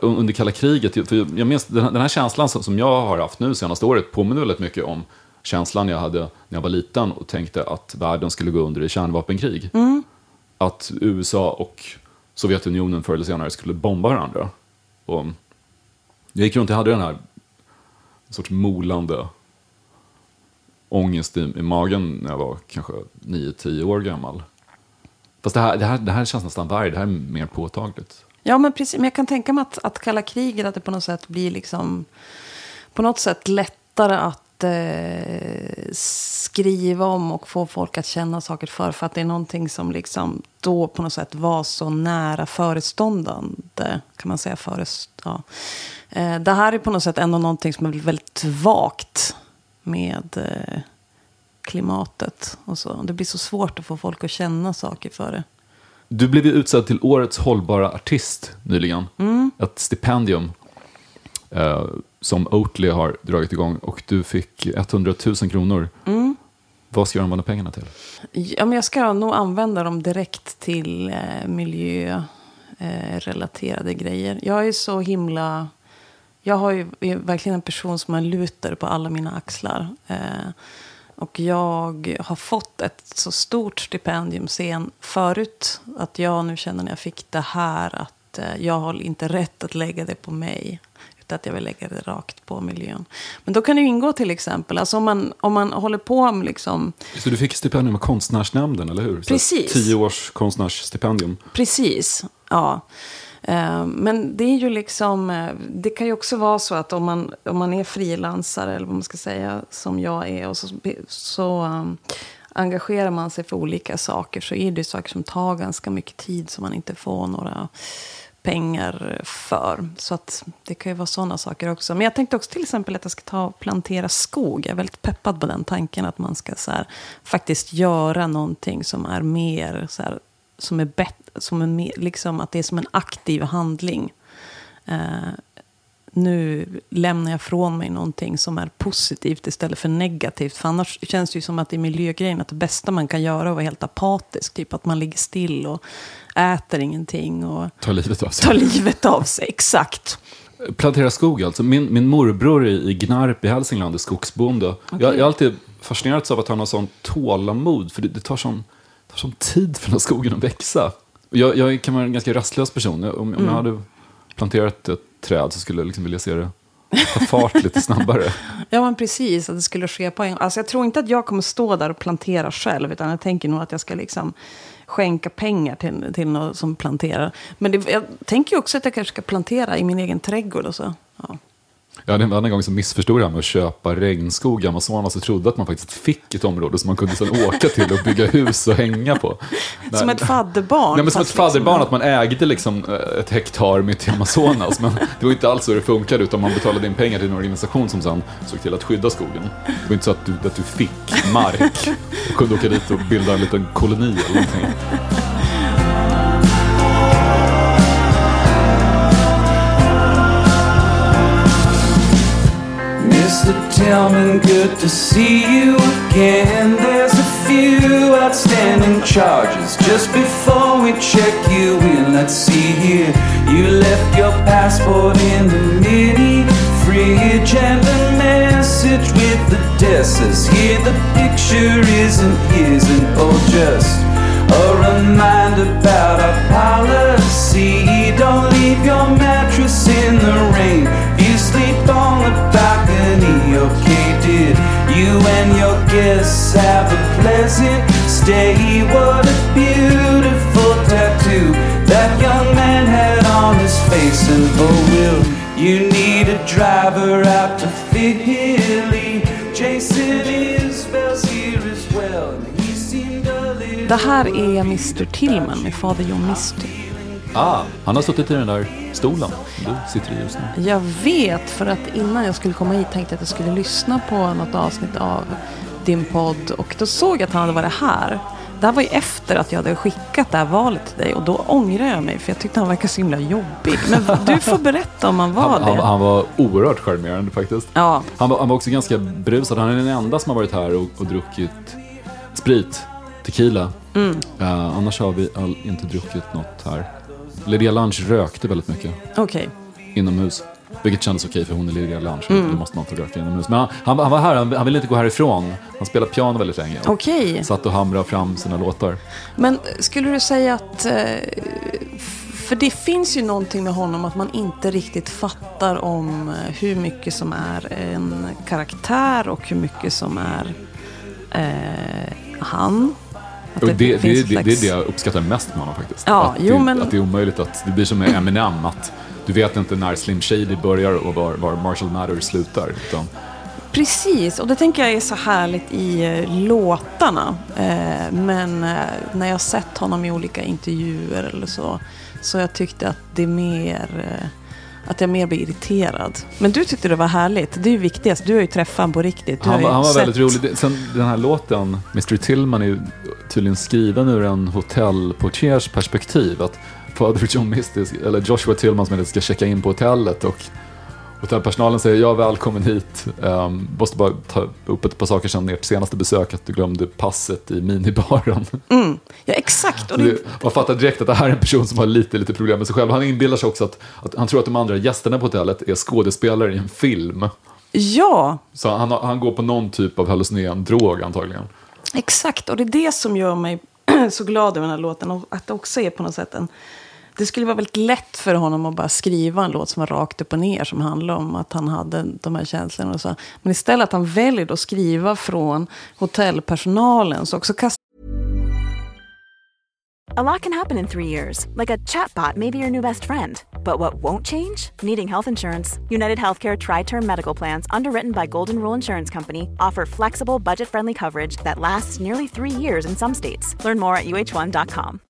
[SPEAKER 2] Under kalla kriget. För jag minns, den, här- känslan som, jag har haft nu senaste året påminner väldigt mycket om känslan jag hade när jag var liten och tänkte att världen skulle gå under i kärnvapenkrig. Att USA och Sovjetunionen förr eller senare skulle bomba varandra. Och jag gick runt och hade den här sorts molande ångest i, i magen när jag var kanske 9-10 år gammal. Fast det här, det, här, det här känns nästan värre, det här är mer påtagligt.
[SPEAKER 3] Ja, men precis. Men jag kan tänka mig att, att kalla kriget, att det på något sätt blir liksom... På något sätt lättare att eh, skriva om och få folk att känna saker för. För att det är någonting som liksom då på något sätt var så nära föreståndande. Kan man säga förest... Ja. Eh, det här är på något sätt ändå någonting som är väldigt vagt med eh, klimatet. Och så. Det blir så svårt att få folk att känna saker för det.
[SPEAKER 2] Du blev ju utsedd till Årets hållbara artist nyligen. Ett stipendium eh, som Oatly har dragit igång. Och du fick 100 000 kronor. Vad ska du använda pengarna till?
[SPEAKER 3] Ja, men jag ska nog använda dem direkt till eh, miljörelaterade grejer. Jag är så himla... Jag har ju, är verkligen en person som har luter på alla mina axlar. Eh, och jag har fått ett så stort stipendium sen förut. Att jag nu känner när jag fick det här att eh, jag har inte rätt att lägga det på mig. Utan att jag vill lägga det rakt på miljön. Men då kan det ju ingå till exempel, alltså om man, om man håller på med liksom
[SPEAKER 2] Så du fick stipendium av Konstnärsnämnden, eller hur? Så
[SPEAKER 3] Precis.
[SPEAKER 2] Tio års konstnärsstipendium.
[SPEAKER 3] Precis, ja. Eh, men det är ju liksom, eh, det kan ju också vara så att om man, om man är frilansare, eller vad man ska säga, som jag är, och så, så um, engagerar man sig för olika saker, så är det ju saker som tar ganska mycket tid som man inte får några pengar för. Så att det kan ju vara sådana saker också. Men jag tänkte också till exempel att jag ska ta och plantera skog. Jag är väldigt peppad på den tanken att man ska så här, faktiskt göra någonting som är mer så här, som är bättre, som en, mer- liksom att det är som en aktiv handling. Eh, nu lämnar jag från mig någonting som är positivt istället för negativt. För annars känns det ju som att i miljögrejen att det bästa man kan göra är att vara helt apatisk. Typ att man ligger still och äter ingenting och
[SPEAKER 2] Ta livet av sig.
[SPEAKER 3] tar livet av sig. Exakt.
[SPEAKER 2] Plantera skog alltså. Min, min morbror i, i Gnarp i Hälsingland är skogsbonde. Jag, jag har alltid fascinerats av att han har sån tålamod. För det, det tar sån, tar sån tid för den här skogen att växa. Jag, jag kan vara en ganska rastlös person. Om, om
[SPEAKER 3] Mm.
[SPEAKER 2] jag hade planterat ett träd så skulle jag liksom vilja se det ta fart lite snabbare.
[SPEAKER 3] Ja, men precis. Att det skulle ske på en... Alltså, jag tror inte att jag kommer stå där och plantera själv. Utan jag tänker nog att jag ska liksom skänka pengar till, till någon som planterar. Men det, jag tänker också att jag kanske ska plantera i min egen trädgård och så. Ja.
[SPEAKER 2] Jag hade en annan gång som missförstod det här med att köpa regnskog i Amazonas och trodde att man faktiskt fick ett område som man kunde sedan åka till och bygga hus och hänga på.
[SPEAKER 3] Som ett fadderbarn.
[SPEAKER 2] Nej, men som ett
[SPEAKER 3] liksom-
[SPEAKER 2] fadderbarn, att man ägde liksom eh, ett hektar mitt i Amazonas. Men det var inte alls så det funkade, utan man betalade in pengar till en organisation som sen såg till att skydda skogen. Det var inte så att du, att du fick mark och kunde åka dit och bilda en liten koloni eller någonting.
[SPEAKER 4] Tillman, good to see you again. There's a few outstanding charges. Just before we check you in, let's see here. You left your passport in the mini fridge and a message with the desk says here the picture isn't isn't or just a reminder about our policy. Don't leave your mattress in the you and your guests have a pleasant stay? What a beautiful tattoo that young man had on his face. And oh, will you need a driver out to Philly? Jason Isbell's here as well.
[SPEAKER 3] Det här är Mr. Tillman med Fader John Misty.
[SPEAKER 2] Ah, han har suttit i den där stolen du sitter i just nu.
[SPEAKER 3] Jag vet, för att innan jag skulle komma hit tänkte jag att jag skulle lyssna på något avsnitt av din podd. Och då såg jag att han hade varit här. Det här var ju efter att jag hade skickat det här valet till dig. Och då ångrar jag mig, för jag tyckte han verkade så himla jobbig. Men du får berätta om han var
[SPEAKER 2] Han, han,
[SPEAKER 3] det.
[SPEAKER 2] han var oerhört charmerande faktiskt.
[SPEAKER 3] Ja,
[SPEAKER 2] Han var, han var också ganska brusad. Han är den enda som har varit här och, och druckit sprit, tequila.
[SPEAKER 3] Mm.
[SPEAKER 2] Eh, annars har vi all, inte druckit något här. Lidia Lunch rökte väldigt mycket
[SPEAKER 3] okej.
[SPEAKER 2] inomhus. Vilket kändes okej för hon är Lidia Lunch.
[SPEAKER 3] Mm.
[SPEAKER 2] Då måste man inte röka inomhus. Men han, han, han var här, han, han ville inte gå härifrån. Han spelade piano väldigt länge.
[SPEAKER 3] Okej.
[SPEAKER 2] Satt och hamrade fram sina låtar.
[SPEAKER 3] Men skulle du säga att... eh, För det finns ju någonting med honom att man inte riktigt fattar om eh, hur mycket som är en karaktär och hur mycket som är eh, han. Att
[SPEAKER 2] det, det, det,
[SPEAKER 3] en
[SPEAKER 2] det, är
[SPEAKER 3] slags-
[SPEAKER 2] det jag uppskattar mest med honom faktiskt.
[SPEAKER 3] Ja,
[SPEAKER 2] att,
[SPEAKER 3] jo,
[SPEAKER 2] det,
[SPEAKER 3] men-
[SPEAKER 2] att det är omöjligt att det blir som med Eminem. Att du vet inte när Slim Shady börjar och var, var Marshall Mathers slutar. Utan,
[SPEAKER 3] Precis, och det tänker jag är så härligt i eh, låtarna. Eh, men eh, när jag sett honom i olika intervjuer eller så, så jag tyckte att det är mer... Att jag mer blir irriterad. Men du tyckte det var härligt. Det är ju viktigast. Du har ju träffat honom på riktigt. Du
[SPEAKER 2] han, han var
[SPEAKER 3] sett-
[SPEAKER 2] väldigt rolig. Sen den här låten, Mr Tillman, är tydligen skriven ur en hotellportiers perspektiv. Att Fader John Misty, eller Joshua Tillman som heter, ska checka in på hotellet och hotellpersonalen säger ja, välkommen hit. Um, måste bara ta upp ett par saker sedan ert senaste besök, att du glömde passet i minibaren.
[SPEAKER 3] Ja, exakt. Och
[SPEAKER 2] Det, man fattar direkt att det här är en person som har lite, lite problem med sig själv. Han inbillar sig också att, att han tror att de andra gästerna på hotellet är skådespelare i en film.
[SPEAKER 3] ja,
[SPEAKER 2] Så han, han går på någon typ av hallucinogen drog antagligen.
[SPEAKER 3] Exakt, och det är det som gör mig så glad över den här låten. Och att det också är på något sätt en... Det skulle vara väldigt lätt för honom att bara skriva en låt som var rakt upp och ner. Som handlade om att han hade de här känslorna och så. Men istället att han väljer att skriva från hotellpersonalen. Så också kastar
[SPEAKER 8] A lot can happen in three years, like a chatbot may be your new best friend. But what won't change? Needing health insurance. United Healthcare Tri Term Medical Plans, underwritten by Golden Rule Insurance Company, offer flexible, budget friendly coverage that lasts nearly three years in some states. Learn more at uh1.com.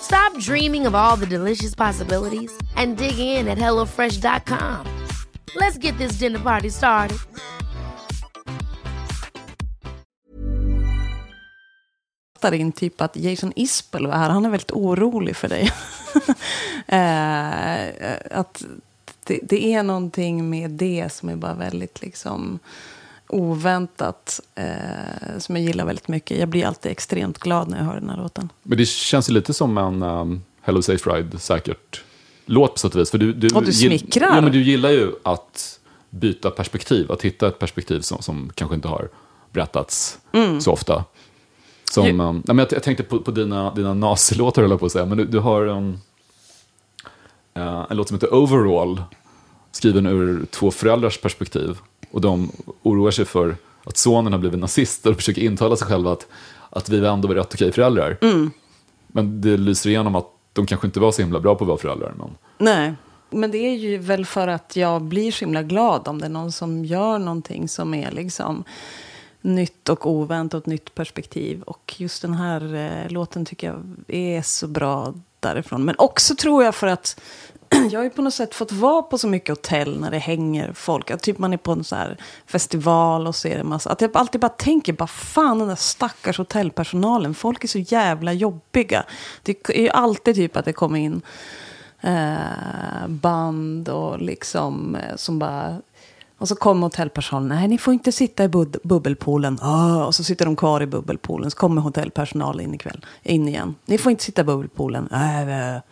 [SPEAKER 1] Stop dreaming of all the delicious possibilities and dig in at HelloFresh.com. Let's get this dinner party started.
[SPEAKER 3] in typ att Jason Isbell var här. Han är väldigt orolig för dig. eh, att det, det är någonting med det som är bara väldigt liksom oväntat. Eh, som jag gillar väldigt mycket. Jag blir alltid extremt glad när jag hör den här låten.
[SPEAKER 2] Men det känns ju lite som en um, Hello Safe Ride säkert låt på sätt och vis. För du, du,
[SPEAKER 3] Och du
[SPEAKER 2] gill-
[SPEAKER 3] smickrar.
[SPEAKER 2] Ja, men du gillar ju att byta perspektiv, att hitta ett perspektiv som, som kanske inte har berättats så ofta. Som,
[SPEAKER 3] Mm. Ju-
[SPEAKER 2] um, ja, men jag, jag tänkte på, på dina, dina nasilåtar, höll jag på att säga, men du, du har en, eh, en låt som heter Overall, skriven ur två föräldrars perspektiv. Och de oroar sig för att sonen har blivit nazist och försöker intala sig själva att, att vi ändå var rätt okej föräldrar.
[SPEAKER 3] Mm.
[SPEAKER 2] Men det lyser igenom att de kanske inte var så himla bra på att vara föräldrar. Men...
[SPEAKER 3] Nej. Men det är ju väl för att jag blir så himla glad om det är någon som gör någonting som är liksom nytt och oväntat och ett nytt perspektiv. Och just den här eh, låten tycker jag är så bra därifrån. Men också tror jag för att jag har ju på något sätt fått vara på så mycket hotell när det hänger folk. Att typ man är på en så här festival och ser en massa. Att jag alltid bara tänker, bara fan den där stackars hotellpersonalen. Folk är så jävla jobbiga. Det är ju alltid typ att det kommer in eh, band och liksom eh, som bara... Och så kommer hotellpersonalen. Nej, ni får inte sitta i bud- bubbelpoolen. Ah, och så sitter de kvar i bubbelpoolen. Så kommer hotellpersonalen in ikväll. In igen. Ni får inte sitta i bubbelpoolen. Äh.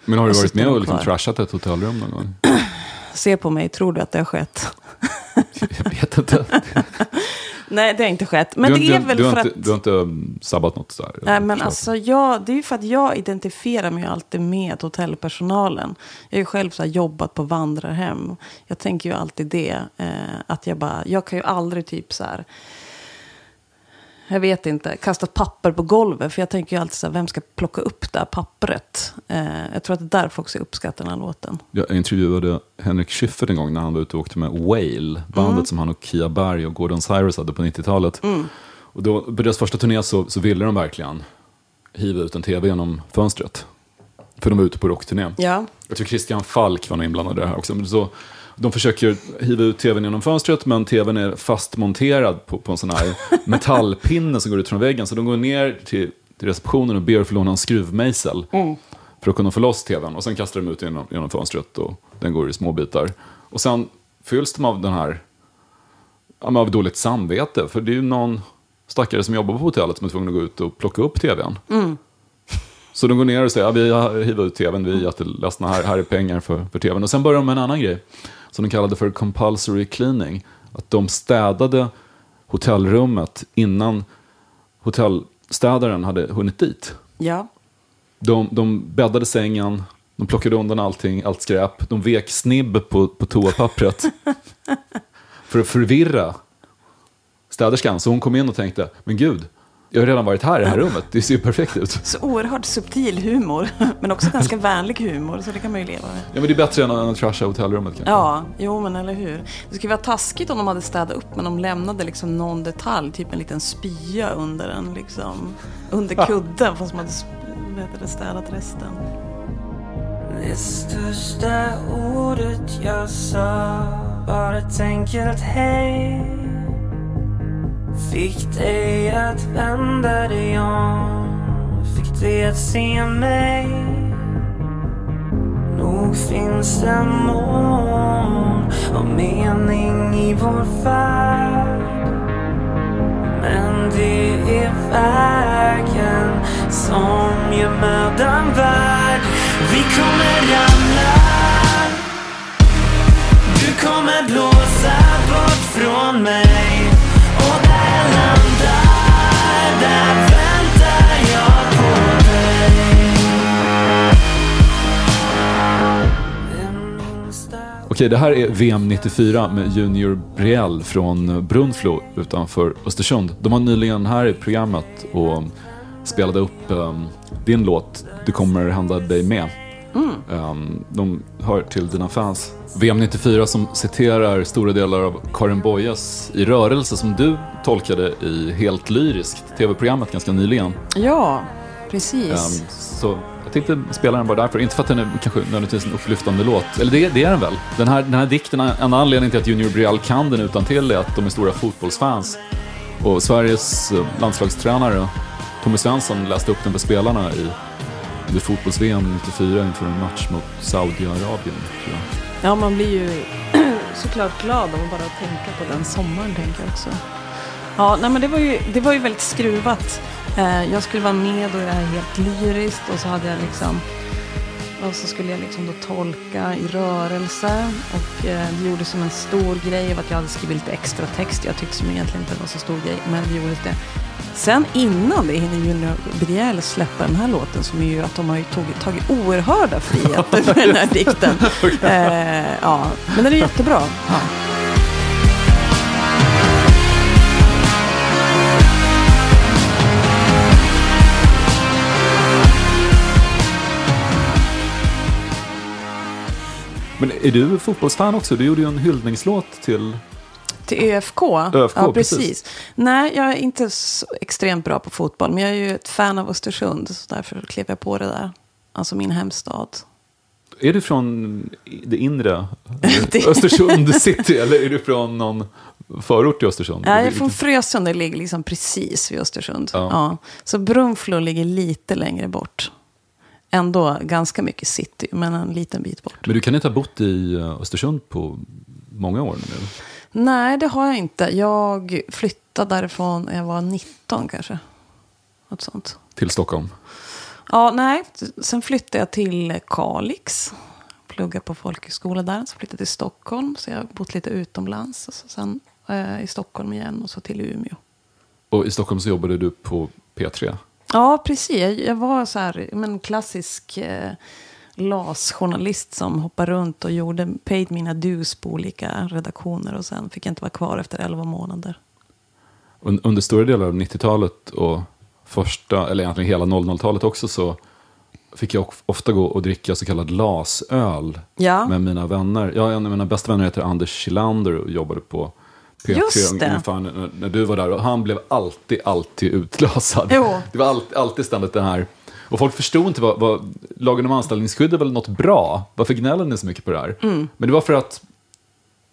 [SPEAKER 2] Men har du varit med och liksom trashat ett hotellrum någon gång?
[SPEAKER 3] Se på mig, tror du att det har skett?
[SPEAKER 2] Jag vet inte.
[SPEAKER 3] Nej, det har inte skett. Men
[SPEAKER 2] du,
[SPEAKER 3] det
[SPEAKER 2] du,
[SPEAKER 3] är väl
[SPEAKER 2] du,
[SPEAKER 3] för
[SPEAKER 2] inte,
[SPEAKER 3] att...
[SPEAKER 2] du har inte um, sabbat något där?
[SPEAKER 3] Nej, men
[SPEAKER 2] Så.
[SPEAKER 3] alltså jag, det är ju för att jag identifierar mig alltid med hotellpersonalen. Jag har ju själv så här jobbat på vandrarhem. Jag tänker ju alltid det. Eh, att jag bara, jag kan ju aldrig typ så här. Jag vet inte, kasta papper på golvet. För jag tänker ju alltid så här, vem ska plocka upp det här pappret? Eh, jag tror att det är därför också jag uppskattar den här låten.
[SPEAKER 2] Jag intervjuade Henrik Schyffert en gång när han var ute och åkte med Whale, bandet
[SPEAKER 3] Mm.
[SPEAKER 2] som han och Kia Berg och Gordon Cyrus hade på 90-talet. Och då, på deras första turné så, så ville de verkligen hiva ut en tv genom fönstret. För de var ute på rockturné.
[SPEAKER 3] Ja.
[SPEAKER 2] Jag tror Christian Falk var nog inblandad i det här också. Men så, de försöker hiva ut tvn genom fönstret, men tvn är fastmonterad på, på en sån här metallpinne som går ut från väggen. Så de går ner till, till receptionen och ber att få låna en skruvmejsel. För att kunna få loss tvn. Och sen kastar de ut genom, genom fönstret och den går i små bitar. Och sen fylls de av den här, av dåligt samvete. För det är ju någon stackare som jobbar på hotellet som är tvungen att gå ut och plocka upp tvn. Så de går ner och säger, ja, vi har hivat ut tvn, vi är jätteledsna, här, här är pengar för, för tvn. Och sen börjar de med en annan grej, som de kallade för compulsory cleaning. Att de städade hotellrummet innan hotellstädaren hade hunnit dit.
[SPEAKER 3] Ja.
[SPEAKER 2] De, de bäddade sängen, de plockade undan allting, allt skräp. De vek snibb på, på toapappret för att förvirra städerskan. Så hon kom in och tänkte, men gud, jag har redan varit här i det här rummet, det ser ju perfekt ut.
[SPEAKER 3] Så oerhört subtil humor. Men också ganska vänlig humor. Så det kan man ju leva med.
[SPEAKER 2] Ja, men det är bättre än att, trasha hotellrummet kanske.
[SPEAKER 3] Ja, jo men eller hur. Det skulle vara taskigt om de hade städat upp men de lämnade liksom någon detalj, typ en liten spya under en liksom, under kudden fast de hade det, städat resten.
[SPEAKER 9] Det största ordet jag sa var ett enkelt hej Fick dig att vända dig om. Fick dig att se mig. Nog finns det mål och mening i vår färd. Men det är vägen som gör mödan värd. Vi kommer ramla. Du kommer blåsa bort från mig.
[SPEAKER 2] Okej, det här är VM 94 med Junior Briell från Brunflo utanför Östersund. De har nyligen här i programmet och spelade upp um, din låt Det kommer hända dig med. Um, de hör till dina fans. VM 94 som citerar stora delar av Karin Boyes I rörelse som du tolkade i Helt lyriskt, tv-programmet ganska nyligen.
[SPEAKER 3] Ja, precis.
[SPEAKER 2] Um, så jag tänkte spela den bara därför. Inte för att den är kanske nödvändigtvis en upplyftande låt. Eller det, det är den väl. Den här, den här dikten, en anledning till att Junior Briell kan den utan till är att de är stora fotbollsfans. Och Sveriges eh, landslagstränare Tommy Svensson läste upp den för spelarna i under fotbolls-VM 94 inför en match mot Saudiarabien. Tror jag.
[SPEAKER 3] Ja, man blir ju såklart glad av att bara tänka på den sommaren, tänker jag också. Ja, nej, men det var ju, det var ju väldigt skruvat. Eh, jag skulle vara med och jag är helt lyriskt och så hade jag liksom och så skulle jag liksom då tolka i rörelse och eh, det gjordes som en stor grej av att jag hade skrivit lite extra text. Jag tyckte som egentligen inte var så stor grej, men det gjordes det. Sen innan det hinner Junior Brielle släppa den här låten som är ju att de har ju tagit, tagit oerhörda friheter med den här dikten. Eh, ja, men den är jättebra. Ja.
[SPEAKER 2] Men är du fotbollsfan också? Du gjorde ju en hyllningslåt till...
[SPEAKER 3] Till ÖFK?
[SPEAKER 2] ÖFK,
[SPEAKER 3] ja,
[SPEAKER 2] precis.
[SPEAKER 3] precis. Nej, jag är inte så extremt bra på fotboll. Men jag är ju ett fan av Östersund. Så därför klev jag på det där. Alltså min hemstad.
[SPEAKER 2] Är du från det inre Östersund city eller är du från någon förort till Östersund?
[SPEAKER 3] Nej, jag är från Frösund. Det ligger liksom precis vid Östersund.
[SPEAKER 2] Ja.
[SPEAKER 3] Ja. Så Brunflo ligger lite längre bort. ändå ganska mycket city, men en liten bit bort.
[SPEAKER 2] Men du kan inte ha bott i eh, Östersund på många år nu?
[SPEAKER 3] Nej, det har jag inte. Jag flyttade därifrån när jag var 19 kanske. Något sånt.
[SPEAKER 2] Till Stockholm?
[SPEAKER 3] Ja, nej. Sen flyttade jag till Kalix. Pluggade på folkhögskola där. Så flyttade jag till Stockholm. Så jag har bott lite utomlands. Och så sen eh, i Stockholm igen och så till Umeå.
[SPEAKER 2] Och i Stockholm så jobbade du på P3?
[SPEAKER 3] Ja, precis. Jag- Jag var så här, men klassisk eh, LAS-journalist som hoppade runt och gjorde, paid mina dues på olika redaktioner. Och sen fick jag inte vara kvar efter 11 månader.
[SPEAKER 2] Un- Under stora delar av 90-talet och första, eller egentligen hela 00-talet också så fick jag of- ofta gå och dricka så kallad lasöl
[SPEAKER 3] Ja.
[SPEAKER 2] med mina vänner. Jag, en av mina bästa vänner heter Anders Kilander och jobbade på P3
[SPEAKER 3] Just det.
[SPEAKER 2] ungefär när, när du var där. Och han blev alltid, alltid utlasad.
[SPEAKER 3] Jo.
[SPEAKER 2] Det var alltid, alltid ständigt det här. Och folk förstod inte vad, vad lagen om anställningsskydd är väl något bra. Varför gnäller ni så mycket på det här?
[SPEAKER 3] Mm.
[SPEAKER 2] Men det var för att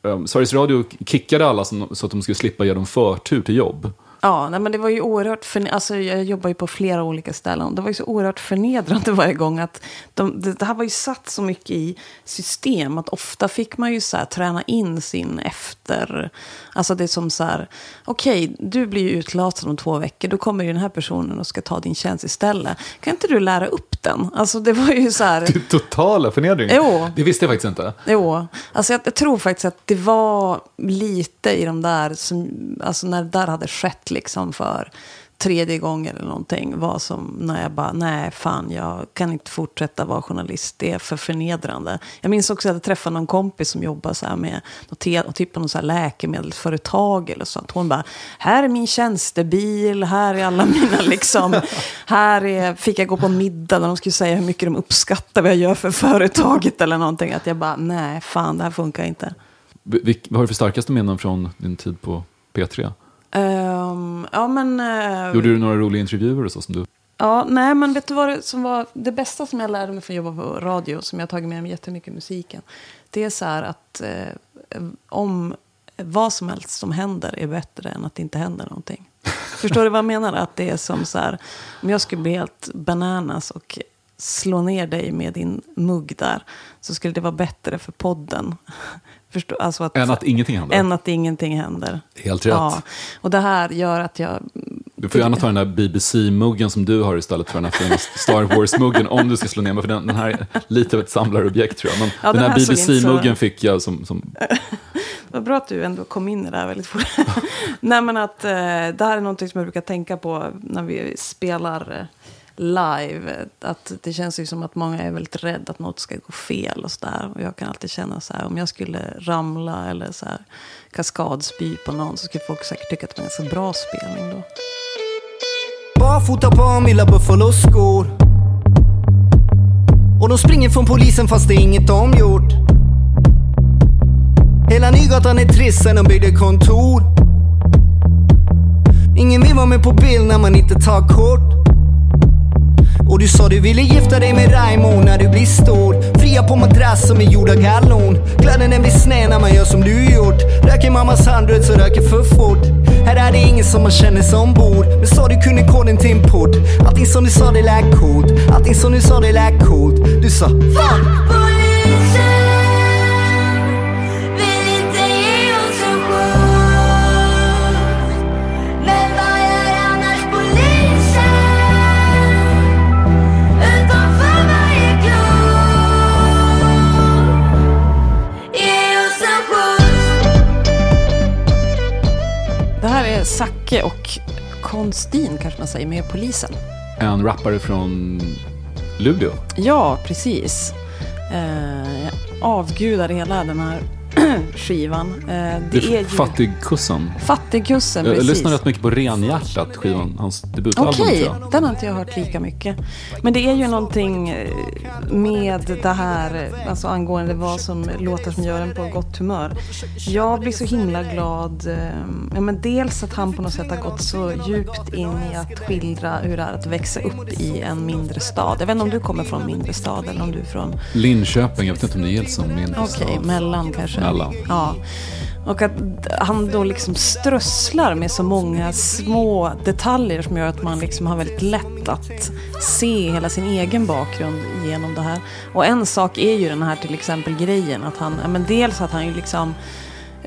[SPEAKER 2] um, Sveriges Radio kickade alla som, så att de skulle slippa ge dem förtur till jobb.
[SPEAKER 3] Ja, nej, men det var ju oerhört förne- alltså, Jag jobbar ju på flera olika ställen. Det var ju så oerhört förnedrande varje gång. att de, det, det här var ju satt så mycket i system. Att ofta fick man ju så här, träna in sin efter... Alltså det är som så här... Okej, du blir ju utlasad om två veckor. Då kommer ju den här personen och ska ta din tjänst istället. Kan inte du lära upp den? Alltså det var ju så här...
[SPEAKER 2] Totala förnedringen.
[SPEAKER 3] Jo.
[SPEAKER 2] Det visste jag faktiskt inte.
[SPEAKER 3] Jo, alltså jag, jag tror faktiskt att det var lite i de där, som, alltså när det där hade skett liksom för tredje gången eller någonting, var som när jag bara, nej fan, jag kan inte fortsätta vara journalist, det är för förnedrande. Jag minns också att jag träffade någon kompis som jobbar så här med något, typ av något så här läkemedelsföretag eller sånt. Hon bara, här är min tjänstebil, här är alla mina liksom, här är, fick jag gå på middag när de skulle säga hur mycket de uppskattar vad jag gör för företaget eller någonting. Att jag bara, nej fan, det här funkar inte.
[SPEAKER 2] Vil- vad har du för starkaste minnen från din tid på P3?
[SPEAKER 3] Ehm, ja, men... eh,
[SPEAKER 2] Gjorde du några roliga intervjuer och så som du...
[SPEAKER 3] Ja, nej, men vet du vad det, som var det bästa som jag lärde mig från att jobba på radio, som jag har tagit med mig jättemycket i musiken. Det är så här att eh, om vad som helst som händer är bättre än att det inte händer någonting. Förstår du vad jag menar? Att det är som så här, om jag skulle bli helt bananas och slå ner dig med din mugg där, så skulle det vara bättre för podden. Förstår, alltså att,
[SPEAKER 2] Än att ingenting händer.
[SPEAKER 3] Än att ingenting händer.
[SPEAKER 2] Helt rätt.
[SPEAKER 3] Ja, och det här gör att jag...
[SPEAKER 2] Du får gärna ta den där BBC-muggen som du har istället för den här Star Wars-muggen om du ska slå ner mig. För den, den här är lite av ett samlarobjekt tror jag. Men
[SPEAKER 3] Ja,
[SPEAKER 2] den
[SPEAKER 3] den
[SPEAKER 2] här
[SPEAKER 3] här inte så-
[SPEAKER 2] BBC-muggen fick jag som... som
[SPEAKER 3] Vad bra att du ändå kom in i det här väldigt fort. Nej, men att eh, det här är någonting som jag brukar tänka på när vi spelar eh, live. Att det känns ju som att många är väldigt rädda att något ska gå fel och sådär. Och jag kan alltid känna så här, om jag skulle ramla eller så här kaskadspy på någon så skulle folk säkert tycka att det var en ganska bra spelning då.
[SPEAKER 10] Barfota på mina Buffalo-skor Och de springer från polisen fast det är inget de gjort Hela Nygatan är trist sen de byggde kontor Ingen vill vara med på bild när man inte tar kort och du sa du ville gifta dig med Raimo när du blir stor. Fria på madrass som är gjord av gallon Kläderna den blir sned när man gör som du gjort. Röker mammas handdrut så röker för fort. Här är det ingen som man känner som bor. Men sa du kunde koden till en port? Allting som du sa det lät coolt. Allting som du sa det lät coolt. Du sa Fuck
[SPEAKER 3] Zacke och Konstin kanske man säger med polisen.
[SPEAKER 2] en rappare från Luleå.
[SPEAKER 3] Ja, precis. Eh, jag avgudar hela den här skivan. Eh, det
[SPEAKER 2] Det
[SPEAKER 3] är
[SPEAKER 2] är
[SPEAKER 3] ju
[SPEAKER 2] Fattigkussen.
[SPEAKER 3] Fattigkussen,
[SPEAKER 2] Jag, jag
[SPEAKER 3] precis.
[SPEAKER 2] lyssnar rätt mycket på Renhjärtat, skivan, hans debutalbum
[SPEAKER 3] Okej, den har inte jag hört lika mycket. Men det är ju någonting eh, med det här, alltså angående vad som låter som gör en på gott humör. Jag blir så himla glad, eh, ja, men dels att han på något sätt har gått så djupt in i att skildra hur det är att växa upp i en mindre stad. Jag vet inte om du kommer från en mindre stad eller om du är från
[SPEAKER 2] Linköping, jag vet inte om det gills som mindre
[SPEAKER 3] Okej,
[SPEAKER 2] stad.
[SPEAKER 3] mellan kanske.
[SPEAKER 2] Mellan.
[SPEAKER 3] Ja. Och att han då liksom strösslar med så många små detaljer som gör att man liksom har väldigt lätt att se hela sin egen bakgrund genom det här. Och en sak är ju den här till exempel grejen att han, men dels att han ju liksom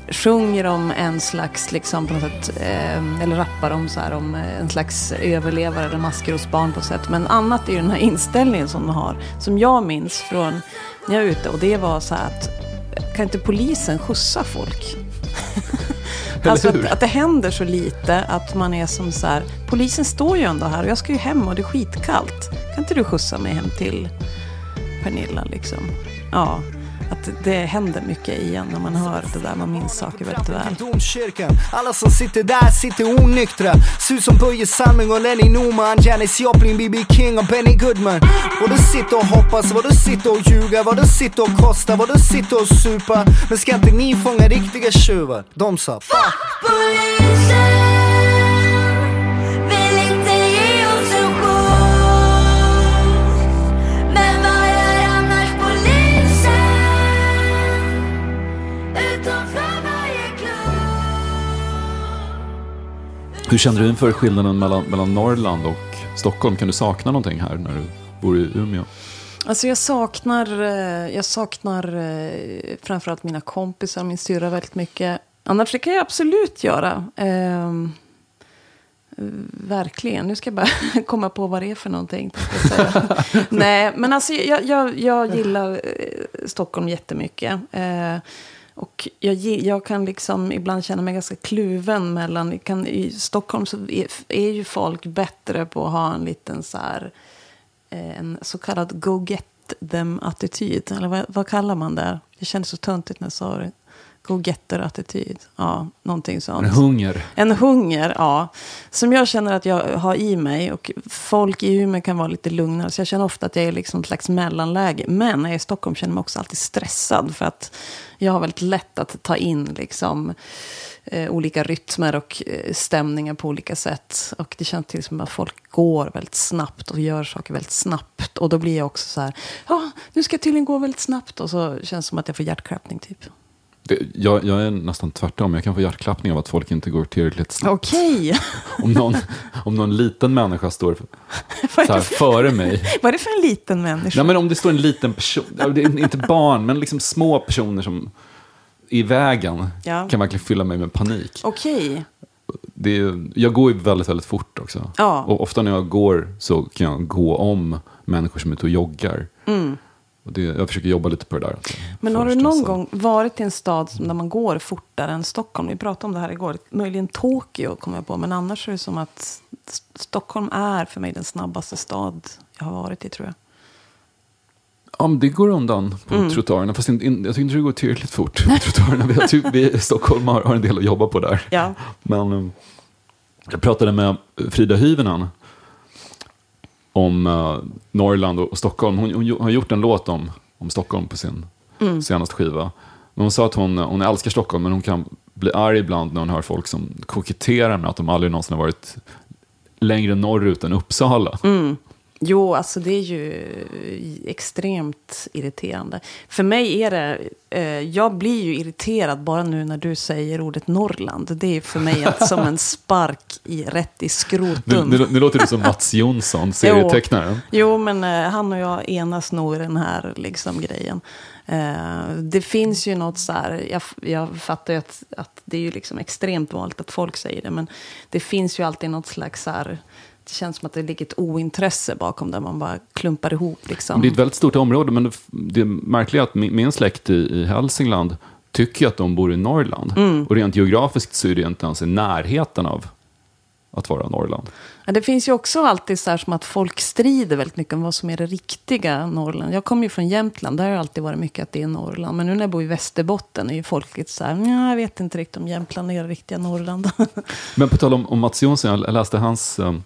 [SPEAKER 3] sjunger om en slags, liksom på något sätt, eh, eller rappar om så här, om eh, en slags överlevare eller maskrosbarn på ett sätt. Men annat är ju den här inställningen som de har, som jag minns från när jag var ute. Och det var så här att, kan inte polisen skjutsa folk? alltså att, att det händer så lite att man är som så här, polisen står ju ändå här och jag ska ju hem och det är skitkallt. Kan inte du skjutsa mig hem till Pernilla liksom? Ja, att det händer mycket igen när man hör det där, man minns saker väldigt väl.
[SPEAKER 10] Alla som sitter där sitter onyktra. Ser ut som Börje Salming och Lenny Norman, Janis Joplin, B.B. King och Benny Goodman. Vad du sitter och hoppas, vad du sitter och ljuga, vad du sitter och kostar, vad du sitter och supa. Men ska inte ni fånga riktiga tjuvar? De sa fuck.
[SPEAKER 11] Polisen
[SPEAKER 2] Hur känner du inför skillnaden mellan, mellan Norrland och Stockholm? Kan du sakna någonting här när du bor i Umeå?
[SPEAKER 3] Alltså jag saknar, eh, jag saknar eh, framförallt mina kompisar, min syrra väldigt mycket. Annars det kan jag absolut göra. Ehm, verkligen. Nu ska jag bara komma på vad det är för någonting. Nej, men alltså jag, jag, jag gillar eh, Stockholm jättemycket. Eh, och jag, jag kan liksom ibland känna mig ganska kluven mellan... Kan, I Stockholm så är, är ju folk bättre på att ha en liten så här eh, en så kallad go get them-attityd. Eller vad, vad kallar man det? Det kändes så töntigt när jag sa det. Go-getter-attityd. Ja, någonting sånt.
[SPEAKER 2] En hunger.
[SPEAKER 3] En hunger, ja. Som jag känner att jag har i mig. Och folk i Umeå kan vara lite lugnare. Så jag känner ofta att jag är liksom ett slags mellanläge. Men när jag är i Stockholm känner jag mig också alltid stressad. För att jag har väldigt lätt att ta in liksom, eh, olika rytmer och eh, stämningar på olika sätt. Och det känns till som att folk går väldigt snabbt och gör saker väldigt snabbt. Och då blir jag också så här, ja, nu ska jag tydligen gå väldigt snabbt. Och så känns det som att jag får hjärtklappning typ.
[SPEAKER 2] Det, jag, jag är nästan tvärtom. Jag kan få hjärtklappning av att folk inte går tillräckligt snabbt.
[SPEAKER 3] Okej.
[SPEAKER 2] Om, någon, om någon liten människa står så här före mig.
[SPEAKER 3] Vad är det för en liten människa?
[SPEAKER 2] Ja, men om det står en liten person, inte barn, men liksom små personer som i vägen
[SPEAKER 3] Ja.
[SPEAKER 2] kan verkligen fylla mig med panik.
[SPEAKER 3] Okej.
[SPEAKER 2] Det är, jag går ju väldigt, väldigt fort också.
[SPEAKER 3] Ja.
[SPEAKER 2] Och ofta när jag går så kan jag gå om människor som är ute och joggar.
[SPEAKER 3] Mm.
[SPEAKER 2] Och det, jag försöker jobba lite på det där.
[SPEAKER 3] Men har du någon gång varit i en stad som- där man går fortare än Stockholm? Vi pratade om det här igår. Möjligen Tokyo kom jag på. Men annars är det som att Stockholm är för mig den snabbaste stad jag har varit i tror jag.
[SPEAKER 2] Ja, men det går undan på
[SPEAKER 3] Mm.
[SPEAKER 2] trottoarerna. Fast inte, in, jag tycker inte det går tillräckligt fort på trottoarerna. Vi, tycker vi Stockholm har, har en del att jobba på där.
[SPEAKER 3] Ja.
[SPEAKER 2] Men eh, jag pratade med Frida Hyvenen om eh, Norrland och, och Stockholm. Hon, hon, har gjort en låt om, om Stockholm på sin
[SPEAKER 3] Mm.
[SPEAKER 2] senaste skiva. Men hon sa att hon, hon älskar Stockholm, men hon kan bli arg ibland när hon hör folk som koketterar med att de aldrig någonsin har varit längre norrut än Uppsala.
[SPEAKER 3] Mm. Jo, alltså det är ju extremt irriterande. För mig är det, eh, jag blir ju irriterad bara nu när du säger ordet Norrland. Det är för mig ett, som en spark i, rätt i
[SPEAKER 2] Nu,
[SPEAKER 3] skrotum.
[SPEAKER 2] nu, nu låter du som Mats Jonsson, serietecknaren.
[SPEAKER 3] Jo, men eh, han och jag enas nog i den här liksom, grejen. Eh, det finns ju något så här, jag, jag fattar ju att, att det är ju liksom extremt vanligt att folk säger det, men det finns ju alltid något slags så här, det känns som att det ligger ett ointresse bakom det, man bara klumpar ihop liksom.
[SPEAKER 2] Det är ett väldigt stort område, men det, märkliga är att min, släkt i, Hälsingland tycker att de bor i Norrland.
[SPEAKER 3] Mm.
[SPEAKER 2] Och rent geografiskt så är det inte ens i närheten av att vara Norrland.
[SPEAKER 3] Ja, det finns ju också alltid så här som att folk strider väldigt mycket om vad som är det riktiga Norrland. Jag kommer ju från Jämtland, där har det alltid varit mycket att det är Norrland. Men nu när jag bor i Västerbotten är ju folk lite så här, "Nja, jag vet inte riktigt om Jämtland är det riktiga Norrland.
[SPEAKER 2] Men på tal om, om Mats Jonsson, jag läste hans um,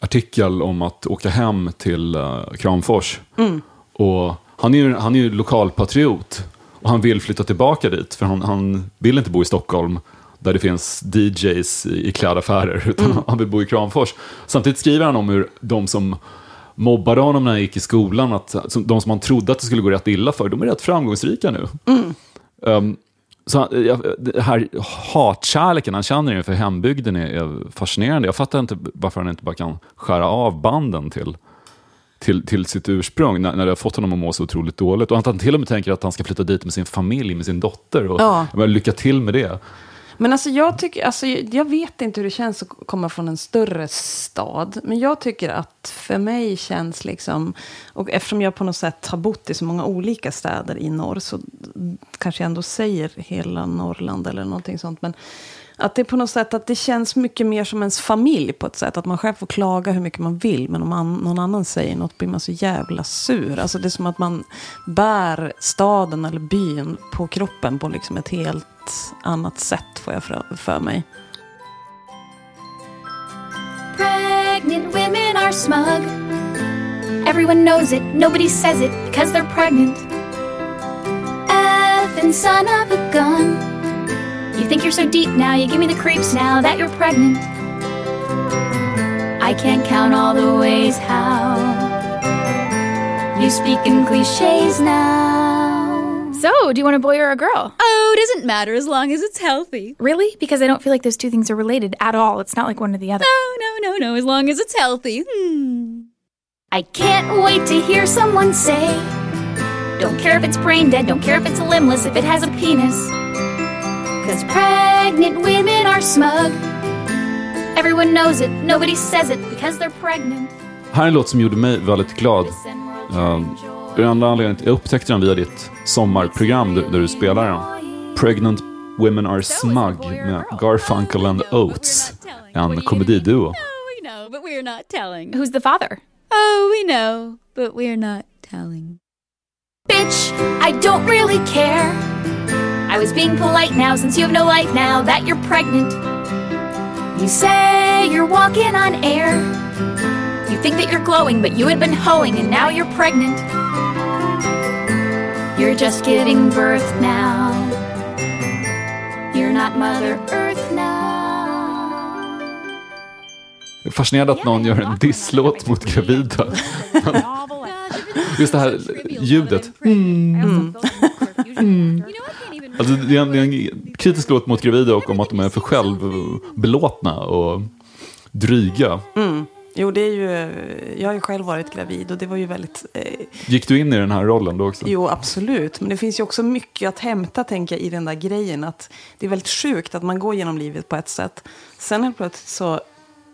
[SPEAKER 2] artikel om att åka hem till uh, Kramfors.
[SPEAKER 3] Mm.
[SPEAKER 2] Och han är, ju, han är ju lokalpatriot och han vill flytta tillbaka dit för han, han vill inte bo i Stockholm där det finns DJs i, i klädaffärer utan
[SPEAKER 3] Mm.
[SPEAKER 2] han vill bo i Kramfors. Samtidigt skriver han om hur de som mobbade honom när han gick i skolan, att, som, de som han trodde att det skulle gå rätt illa för, de är rätt framgångsrika nu.
[SPEAKER 3] Mm.
[SPEAKER 2] Um, Så jag- det här hatkärleken han känner inför hembygden är, är fascinerande. Jag fattar inte varför han inte bara kan skära av banden till, till, till sitt ursprung när, när det har fått honom att må så otroligt dåligt. Och att han till och med tänker att han ska flytta dit med sin familj, med sin dotter. Och,
[SPEAKER 3] Ja.
[SPEAKER 2] menar, lycka till med det.
[SPEAKER 3] Men alltså jag tycker, alltså jag vet inte hur det känns att komma från en större stad. Men jag tycker att för mig känns liksom, och eftersom jag på något sätt har bott i så många olika städer i norr, så kanske jag ändå säger hela Norrland eller någonting sånt. Men att det är på något sätt att det känns mycket mer som ens familj på ett sätt. Att man själv får klaga hur mycket man vill, men om man, någon annan säger något blir man så jävla sur. Alltså det är som att man bär staden eller byn på kroppen på liksom ett helt annat sätt, får jag för, för mig.
[SPEAKER 11] Pregnant women are smug. Everyone knows it, nobody says it because they're pregnant. Effing son of a gun. You think you're so deep now, you give me the creeps now that you're pregnant. I can't count all the ways how you speak in cliches now.
[SPEAKER 12] So, do you want a boy or a girl?
[SPEAKER 13] Oh, it doesn't matter as long as it's healthy.
[SPEAKER 12] Really? Because I don't feel like those two things are related at all. It's not like one or the other.
[SPEAKER 13] No, no, no, no, as long as it's healthy. Hmm.
[SPEAKER 11] I can't wait to hear someone say, Don't care if it's brain dead, don't care if it's limbless, if it has a penis. Cause pregnant women are smug. Everyone knows it, nobody says it because they're pregnant.
[SPEAKER 2] Här är en låt som gjorde mig väldigt glad. Uh, den andra anledningen, jag upptäckte den via ditt sommarprogram där, där du spelar den. Pregnant Women Are Smug med Garfunkel and Oates. En komediduo.
[SPEAKER 13] We know, but we're not telling.
[SPEAKER 12] Who's the father?
[SPEAKER 13] Oh, we know, but we're not telling.
[SPEAKER 11] Bitch, I don't really care. I was being polite now since you have no life now that you're pregnant. You say you're walking on air. You think that you're glowing, but you had been hoeing and now you're pregnant. You're just giving birth now. You're not Mother Earth now.
[SPEAKER 2] Fascinerad att någon gör en disslåt mot gravida. Just det här ljudet. Mm. Alltså, det, är en, det är en kritisk låt mot gravida och om att de är för självbelåtna och dryga.
[SPEAKER 3] Mm. Jo, det är ju, jag har ju själv varit gravid och det var ju väldigt... Eh,
[SPEAKER 2] Gick du in i den här rollen då också?
[SPEAKER 3] jo, absolut. Men det finns ju också mycket att hämta, tänker jag, i den där grejen. Att det är väldigt sjukt att man går genom livet på ett sätt. Sen helt plötsligt så...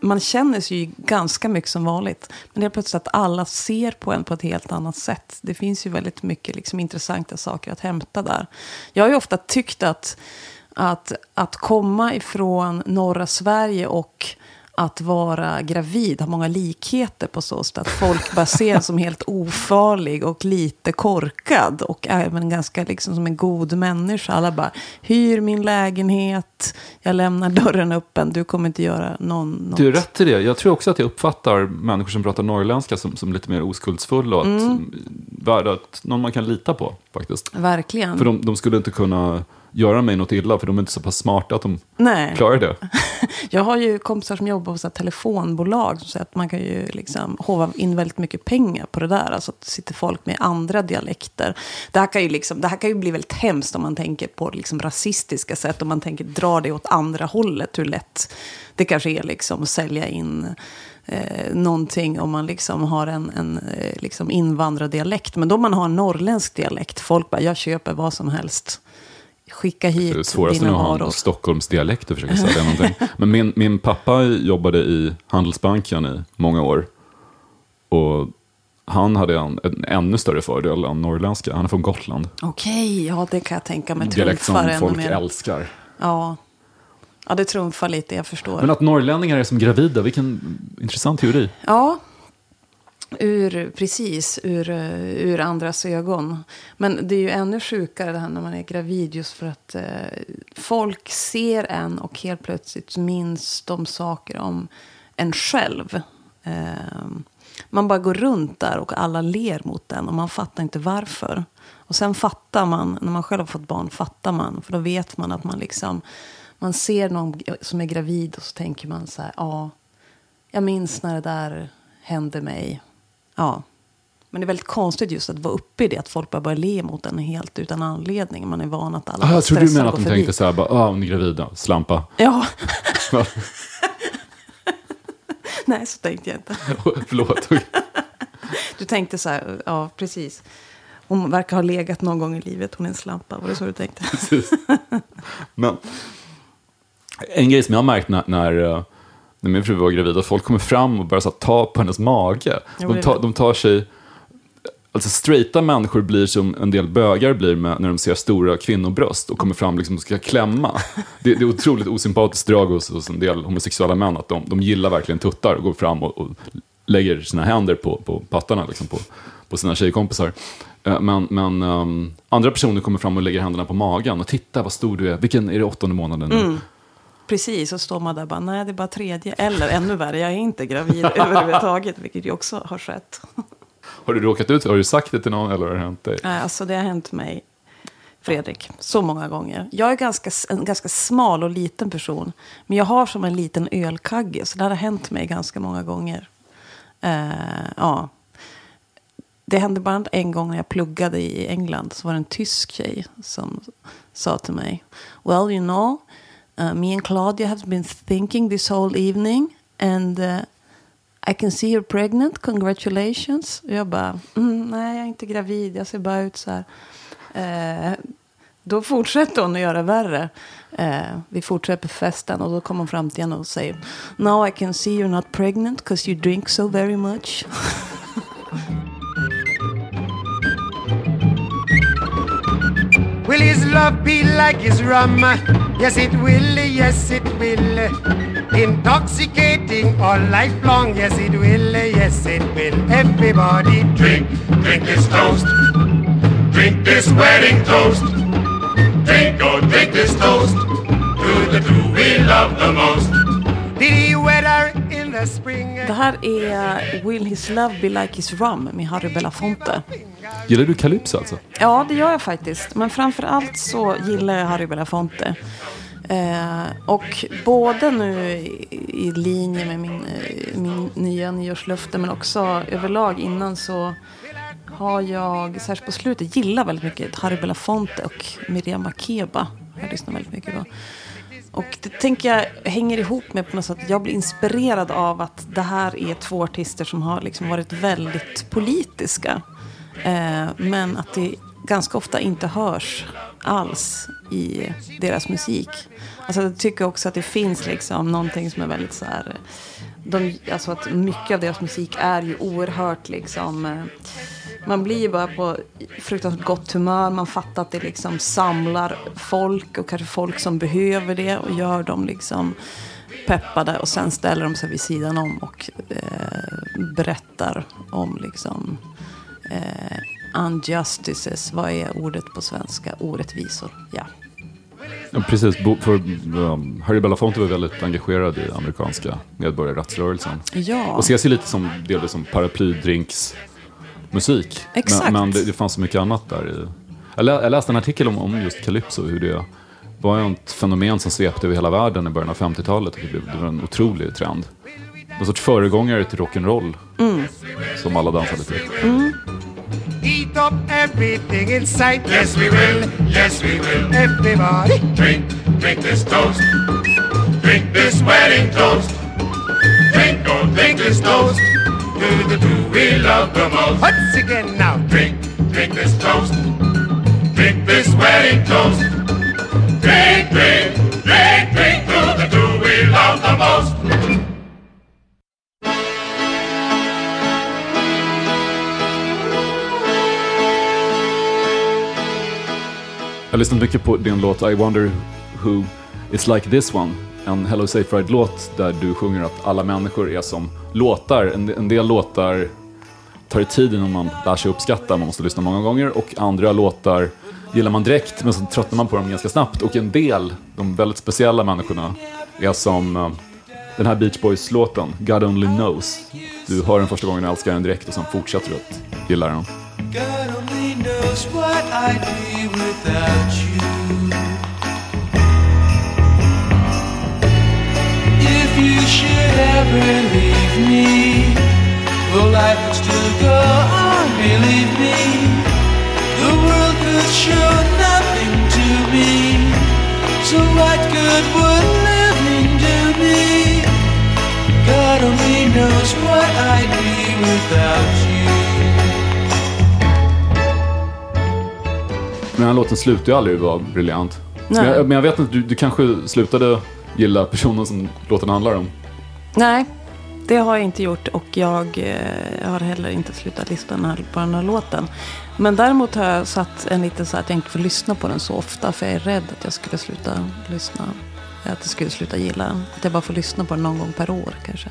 [SPEAKER 3] Man känner sig ju ganska mycket som vanligt. Men det är plötsligt att alla ser på en på ett helt annat sätt. Det finns ju väldigt mycket liksom, intressanta saker att hämta där. Jag har ju ofta tyckt att, att, att komma ifrån norra Sverige och att vara gravid har många likheter på så sätt att folk bara ser en som helt ofarlig och lite korkad och även ganska liksom som en god människa. Alla bara, hyr min lägenhet, jag lämnar dörren öppen, du kommer inte göra någon, något.
[SPEAKER 2] Du är rätt i det. Jag tror också att jag uppfattar människor som pratar norrländska som, som lite mer oskuldsfulla och att,
[SPEAKER 3] Mm.
[SPEAKER 2] värda att någon man kan lita på faktiskt.
[SPEAKER 3] Verkligen.
[SPEAKER 2] För de, de skulle inte kunna göra mig något illa för de är inte så pass smarta att de
[SPEAKER 3] Nej.
[SPEAKER 2] klarar det.
[SPEAKER 3] Jag har ju kompisar som jobbar hos ett telefonbolag som säger att man kan ju liksom hova in väldigt mycket pengar på det där. Alltså att det sitter folk med andra dialekter. Det här kan ju, liksom, det här kan ju bli väldigt hemskt om man tänker på liksom rasistiska sätt. Om man tänker dra det åt andra hållet. Hur lätt det kanske är liksom att sälja in eh, någonting om man liksom har en, en eh, liksom invandrardialekt. Men då man har en norrländsk dialekt. Folk bara, jag köper vad som helst. Skicka hit
[SPEAKER 2] Det svåraste nu
[SPEAKER 3] dina
[SPEAKER 2] att
[SPEAKER 3] varor.
[SPEAKER 2] en Stockholmsdialekt och försöka sälja någonting. Men min, min pappa jobbade i Handelsbanken i många år. Och han hade en, en ännu större fördel än norrländska. Han är från Gotland.
[SPEAKER 3] Okej, ja det kan jag tänka mig.
[SPEAKER 2] Dialekt som folk
[SPEAKER 3] mer.
[SPEAKER 2] älskar.
[SPEAKER 3] Ja. ja, det trumfar lite, jag förstår.
[SPEAKER 2] Men att norrlänningar är som gravida, vilken intressant teori.
[SPEAKER 3] Ja, ur, precis, ur, eh, ur andras ögon. Men det är ju ännu sjukare det här när man är gravid just för att eh, folk ser en och helt plötsligt minns de saker om en själv. Eh, man bara går runt där och alla ler mot den och man fattar inte varför. Och sen fattar man, när man själv har fått barn, fattar man. För då vet man att man liksom, man ser någon som är gravid och så tänker man så här, ja, jag minns när det där hände mig. Ja, Men det är väldigt konstigt just att vara uppe i det, att folk bara börjar le mot en helt utan anledning. Man är van att alla
[SPEAKER 2] Ah, jag tror du menar att de
[SPEAKER 3] förbi.
[SPEAKER 2] tänkte så här, bara, ah, hon är gravid, slampa.
[SPEAKER 3] Ja. Nej, så tänkte jag inte.
[SPEAKER 2] Förlåt.
[SPEAKER 3] Du tänkte så här, ja precis. Hon verkar ha legat någon gång i livet, hon är en slampa. Var det så du tänkte?
[SPEAKER 2] Precis. Men en grej som jag har märkt när, när, eh, när min fru var gravid, att folk kommer fram och börjar så ta på hennes mage. De tar, de tar sig... Alltså straighta människor blir som en del bögar blir med, när de ser stora kvinnobröst och kommer fram liksom och ska klämma. Det, det är otroligt osympatiskt drag hos, hos en del homosexuella män att de, de gillar verkligen tuttar och går fram och, och lägger sina händer på, på pattarna liksom på, på sina tjejkompisar. Eh, Men, men ehm, andra personer kommer fram och lägger händerna på magen och titta vad stor du är. Vilken är det åttonde månaden nu?
[SPEAKER 3] Mm. Precis, och står man där och bara, nej det är bara tredje. Eller ännu värre, jag är inte gravid överhuvudtaget, vilket ju också har skett.
[SPEAKER 2] Har du råkat ut? Har du sagt det till någon eller har det hänt dig?
[SPEAKER 3] Nej, alltså det har hänt mig, Fredrik, så många gånger. Jag är ganska, en ganska smal och liten person. Men jag har som en liten ölkagge, så det har hänt mig ganska många gånger. Eh, ja. Det hände bara en gång när jag pluggade i England. Så var det en tysk tjej som sa till mig. Well, you know, uh, me and Claudia have been thinking this whole evening. And uh, I can see you're pregnant, congratulations. Och jag bara, mm, nej jag är inte gravid, jag ser bara ut så här. Uh, då fortsätter hon att göra värre. Uh, vi fortsätter festen och då kommer hon fram till henne och säger Now I can see you're not pregnant because you drink so very much.
[SPEAKER 14] Will his love be like his rum? Yes, it will, yes, it will. Intoxicating all lifelong, yes, it will, yes, it will. Everybody drink, drink this toast. Drink this wedding toast. Drink, oh, drink this toast. To the two we love the most. Did he wed her?
[SPEAKER 3] Det här är Will His Love Be Like His Rum med Harry Belafonte.
[SPEAKER 2] Gillar du Calypso alltså?
[SPEAKER 3] Ja, det gör jag faktiskt. Men framför allt så gillar jag Harry Belafonte. Eh, och både nu i, i linje med min, eh, min nya nyårslöfte men också överlag innan så har jag, särskilt på slutet, gillar väldigt mycket Harry Belafonte och Miriam Makeba. Jag lyssnar väldigt mycket på. Och det tänker jag hänger ihop med på något sätt jag blir inspirerad av att det här är två artister som har liksom varit väldigt politiska. Eh, men att det ganska ofta inte hörs alls i deras musik. Alltså jag tycker också att det finns liksom någonting som är väldigt så här... Eh, de, alltså att mycket av deras musik är ju oerhört liksom... Eh, man blir bara på fruktansvärt gott humör. Man fattar att det liksom samlar folk och kanske folk som behöver det och gör dem liksom peppade och sen ställer de sig vid sidan om och eh, berättar om liksom eh, unjustices. Vad är ordet på svenska? Orättvisor. Ja.
[SPEAKER 2] Ja, precis, för um, Harry Belafonte var väldigt engagerad i amerikanska medborgarrättsrörelsen.
[SPEAKER 3] Ja.
[SPEAKER 2] Och ses ju lite som, delvis som paraplydrinks musik.
[SPEAKER 3] Exakt.
[SPEAKER 2] Men, men det, det fanns så mycket annat där i. Jag, lä, jag läste en artikel om, om just Calypso, hur det var ett fenomen som svepte över hela världen i början av 50-talet. och Det, det var en otrolig trend. En sorts föregångare till rock'n'roll
[SPEAKER 3] Mm.
[SPEAKER 2] som alla dansade till.
[SPEAKER 3] Mm.
[SPEAKER 14] Eat up everything in sight. Yes, we will. Yes, we will. Everybody drink, drink this toast. Drink this wedding toast. Drink, oh, drink this toast. To the two we love the most. Once again now. Drink, drink this toast. Drink this wedding toast. Drink, drink, drink, drink to the two we love the most.
[SPEAKER 2] Jag har lyssnat mycket på din låt I wonder who it's like this one. En Hello Safe Ride-låt där du sjunger att alla människor är som låtar. En, en del låtar tar det tid innan man lär sig uppskatta, man måste lyssna många gånger. Och andra låtar gillar man direkt, men så tröttnar man på dem ganska snabbt. Och en del, de väldigt speciella människorna, är som eh, den här Beach Boys-låten, God Only Knows. Du hör den första gången och älskar den direkt och sen fortsätter du att gilla den.
[SPEAKER 9] God only knows what I'd be without you. If you should ever leave me, well, life would still go on.
[SPEAKER 4] believe me. The world could show nothing to me. So what good would living do me? God only knows what I'd be without you.
[SPEAKER 2] Men den här låten slutar ju aldrig vara briljant. Men
[SPEAKER 3] Nej.
[SPEAKER 2] jag, men jag vet inte, du, du kanske slutade gilla personen som låten handlar om.
[SPEAKER 3] Nej, det har jag inte gjort och jag eh, har heller inte slutat lyssna på den här låten. Men däremot har jag satt en liten så att jag inte får lyssna på den så ofta för jag är rädd att jag skulle sluta lyssna. Att jag skulle sluta gilla den. Att jag bara får lyssna på den någon gång per år kanske.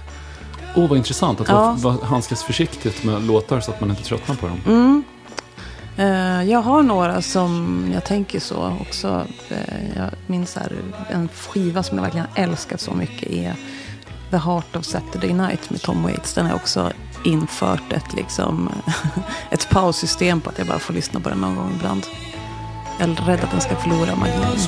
[SPEAKER 2] Åh, vad intressant att
[SPEAKER 3] ja.
[SPEAKER 2] handskas försiktigt med låtar så att man inte tröttnar på dem.
[SPEAKER 3] Mm. Eh, jag har några som jag tänker så också. Eh, jag minns här, en skiva som jag verkligen älskat så mycket är The Heart of Saturday Night med Tom Waits. Den har också infört ett, liksom, ett paussystem på att jag bara får lyssna på den någon gång ibland. Jag är rädd att den ska förlora magin.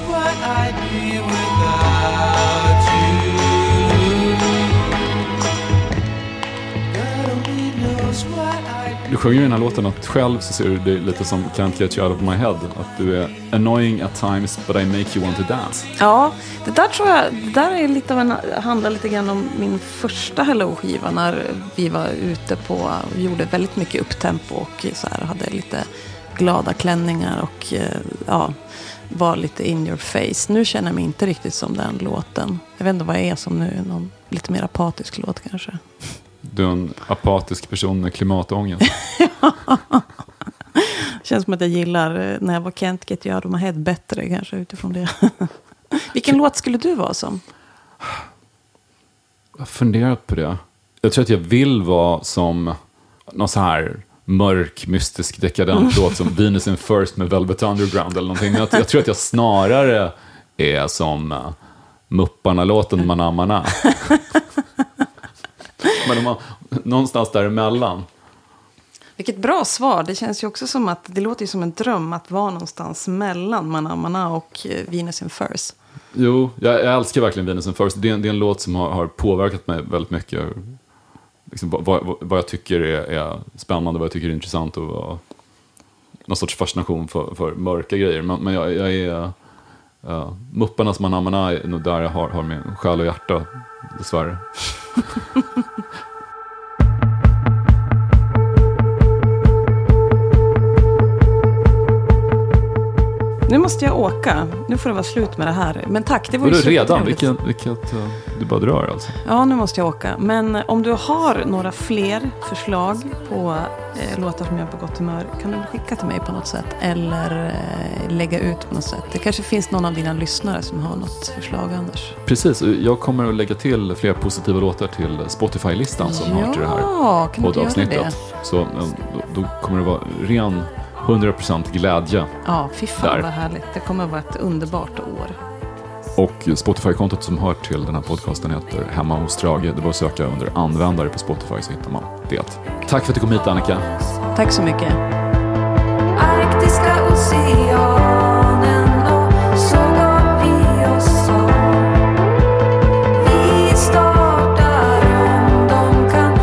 [SPEAKER 2] Du sjunger i den här låten att själv så ser du dig lite som Can't get you out of my head. Att du är annoying at times but I make you want to dance.
[SPEAKER 3] Ja, det där tror jag, det där är lite av en, handlar lite grann om min första Hello-skiva när vi var ute på, och gjorde väldigt mycket upptempo och så här, hade lite glada klänningar och eh, ja, var lite in your face. Nu känner jag mig inte riktigt som den låten. Jag vet inte vad jag är som nu, någon lite mer apatisk låt kanske.
[SPEAKER 2] Du är en apatisk person med klimatångest.
[SPEAKER 3] Känns som att jag gillar eh, när jag var Kent Get You Out Head bättre kanske utifrån det. Vilken låt skulle du vara som?
[SPEAKER 2] Jag har funderat på det. Jag tror att jag vill vara som någon så här mörk, mystisk, dekadent låt som Venus in First med Velvet Underground eller någonting. Men jag, jag tror att jag snarare är som uh, Mupparna-låten Mana Mana. Men om man, någonstans däremellan.
[SPEAKER 3] Vilket bra svar. Det känns ju också som att det låter ju som en dröm att vara någonstans mellan Mana Mana och eh, Venus in Furs.
[SPEAKER 2] Jo, jag, jag älskar verkligen Venus in First. Det är, en- det är en låt som har, har påverkat mig väldigt mycket. Liksom, vad, vad, vad jag tycker är, är spännande, vad jag tycker är intressant och vad, någon sorts fascination för, för mörka grejer. Men, men jag, jag är... Ja. Mupparnas Manamana är nog där jag har, har min själ och hjärta, dessvärre.
[SPEAKER 3] Nu måste jag åka. Nu får det vara slut med det här. Men tack, det var ju
[SPEAKER 2] du redan? Vilket, vilket uh, du bara drar alltså.
[SPEAKER 3] Ja, nu måste jag åka. Men eh, om du har några fler förslag på eh, låtar som jag på gott humör kan du skicka till mig på något sätt. Eller eh, lägga ut på något sätt. Det kanske finns någon av dina lyssnare som har något förslag annars.
[SPEAKER 2] Precis, jag kommer att lägga till fler positiva låtar till Spotify-listan som
[SPEAKER 3] Ja,
[SPEAKER 2] hör till det här poddavsnittet. Så eh, då, då kommer det vara ren 100% glädje.
[SPEAKER 3] Ja, fy fan
[SPEAKER 2] Där.
[SPEAKER 3] vad härligt. Det kommer att vara ett underbart år.
[SPEAKER 2] Och Spotify-kontot som hör till den här podcasten heter Hemma hos Strage. Det bara att söka under användare på Spotify så hittar man det. Tack för att du kom hit Annika.
[SPEAKER 3] Tack så mycket.
[SPEAKER 5] Arktiska oceanen och så gav vi oss av. Vi startar om de kan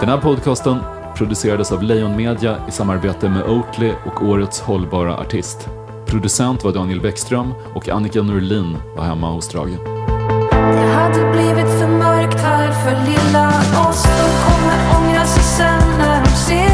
[SPEAKER 2] Den här podcasten producerades av Lejon Media i samarbete med Oatly och Årets hållbara artist. Producent var Daniel Bäckström och Annika Norlin var hemma hos Strage.
[SPEAKER 5] Det hade blivit för mörkt här för lilla oss De kommer ångra sig sen när de ser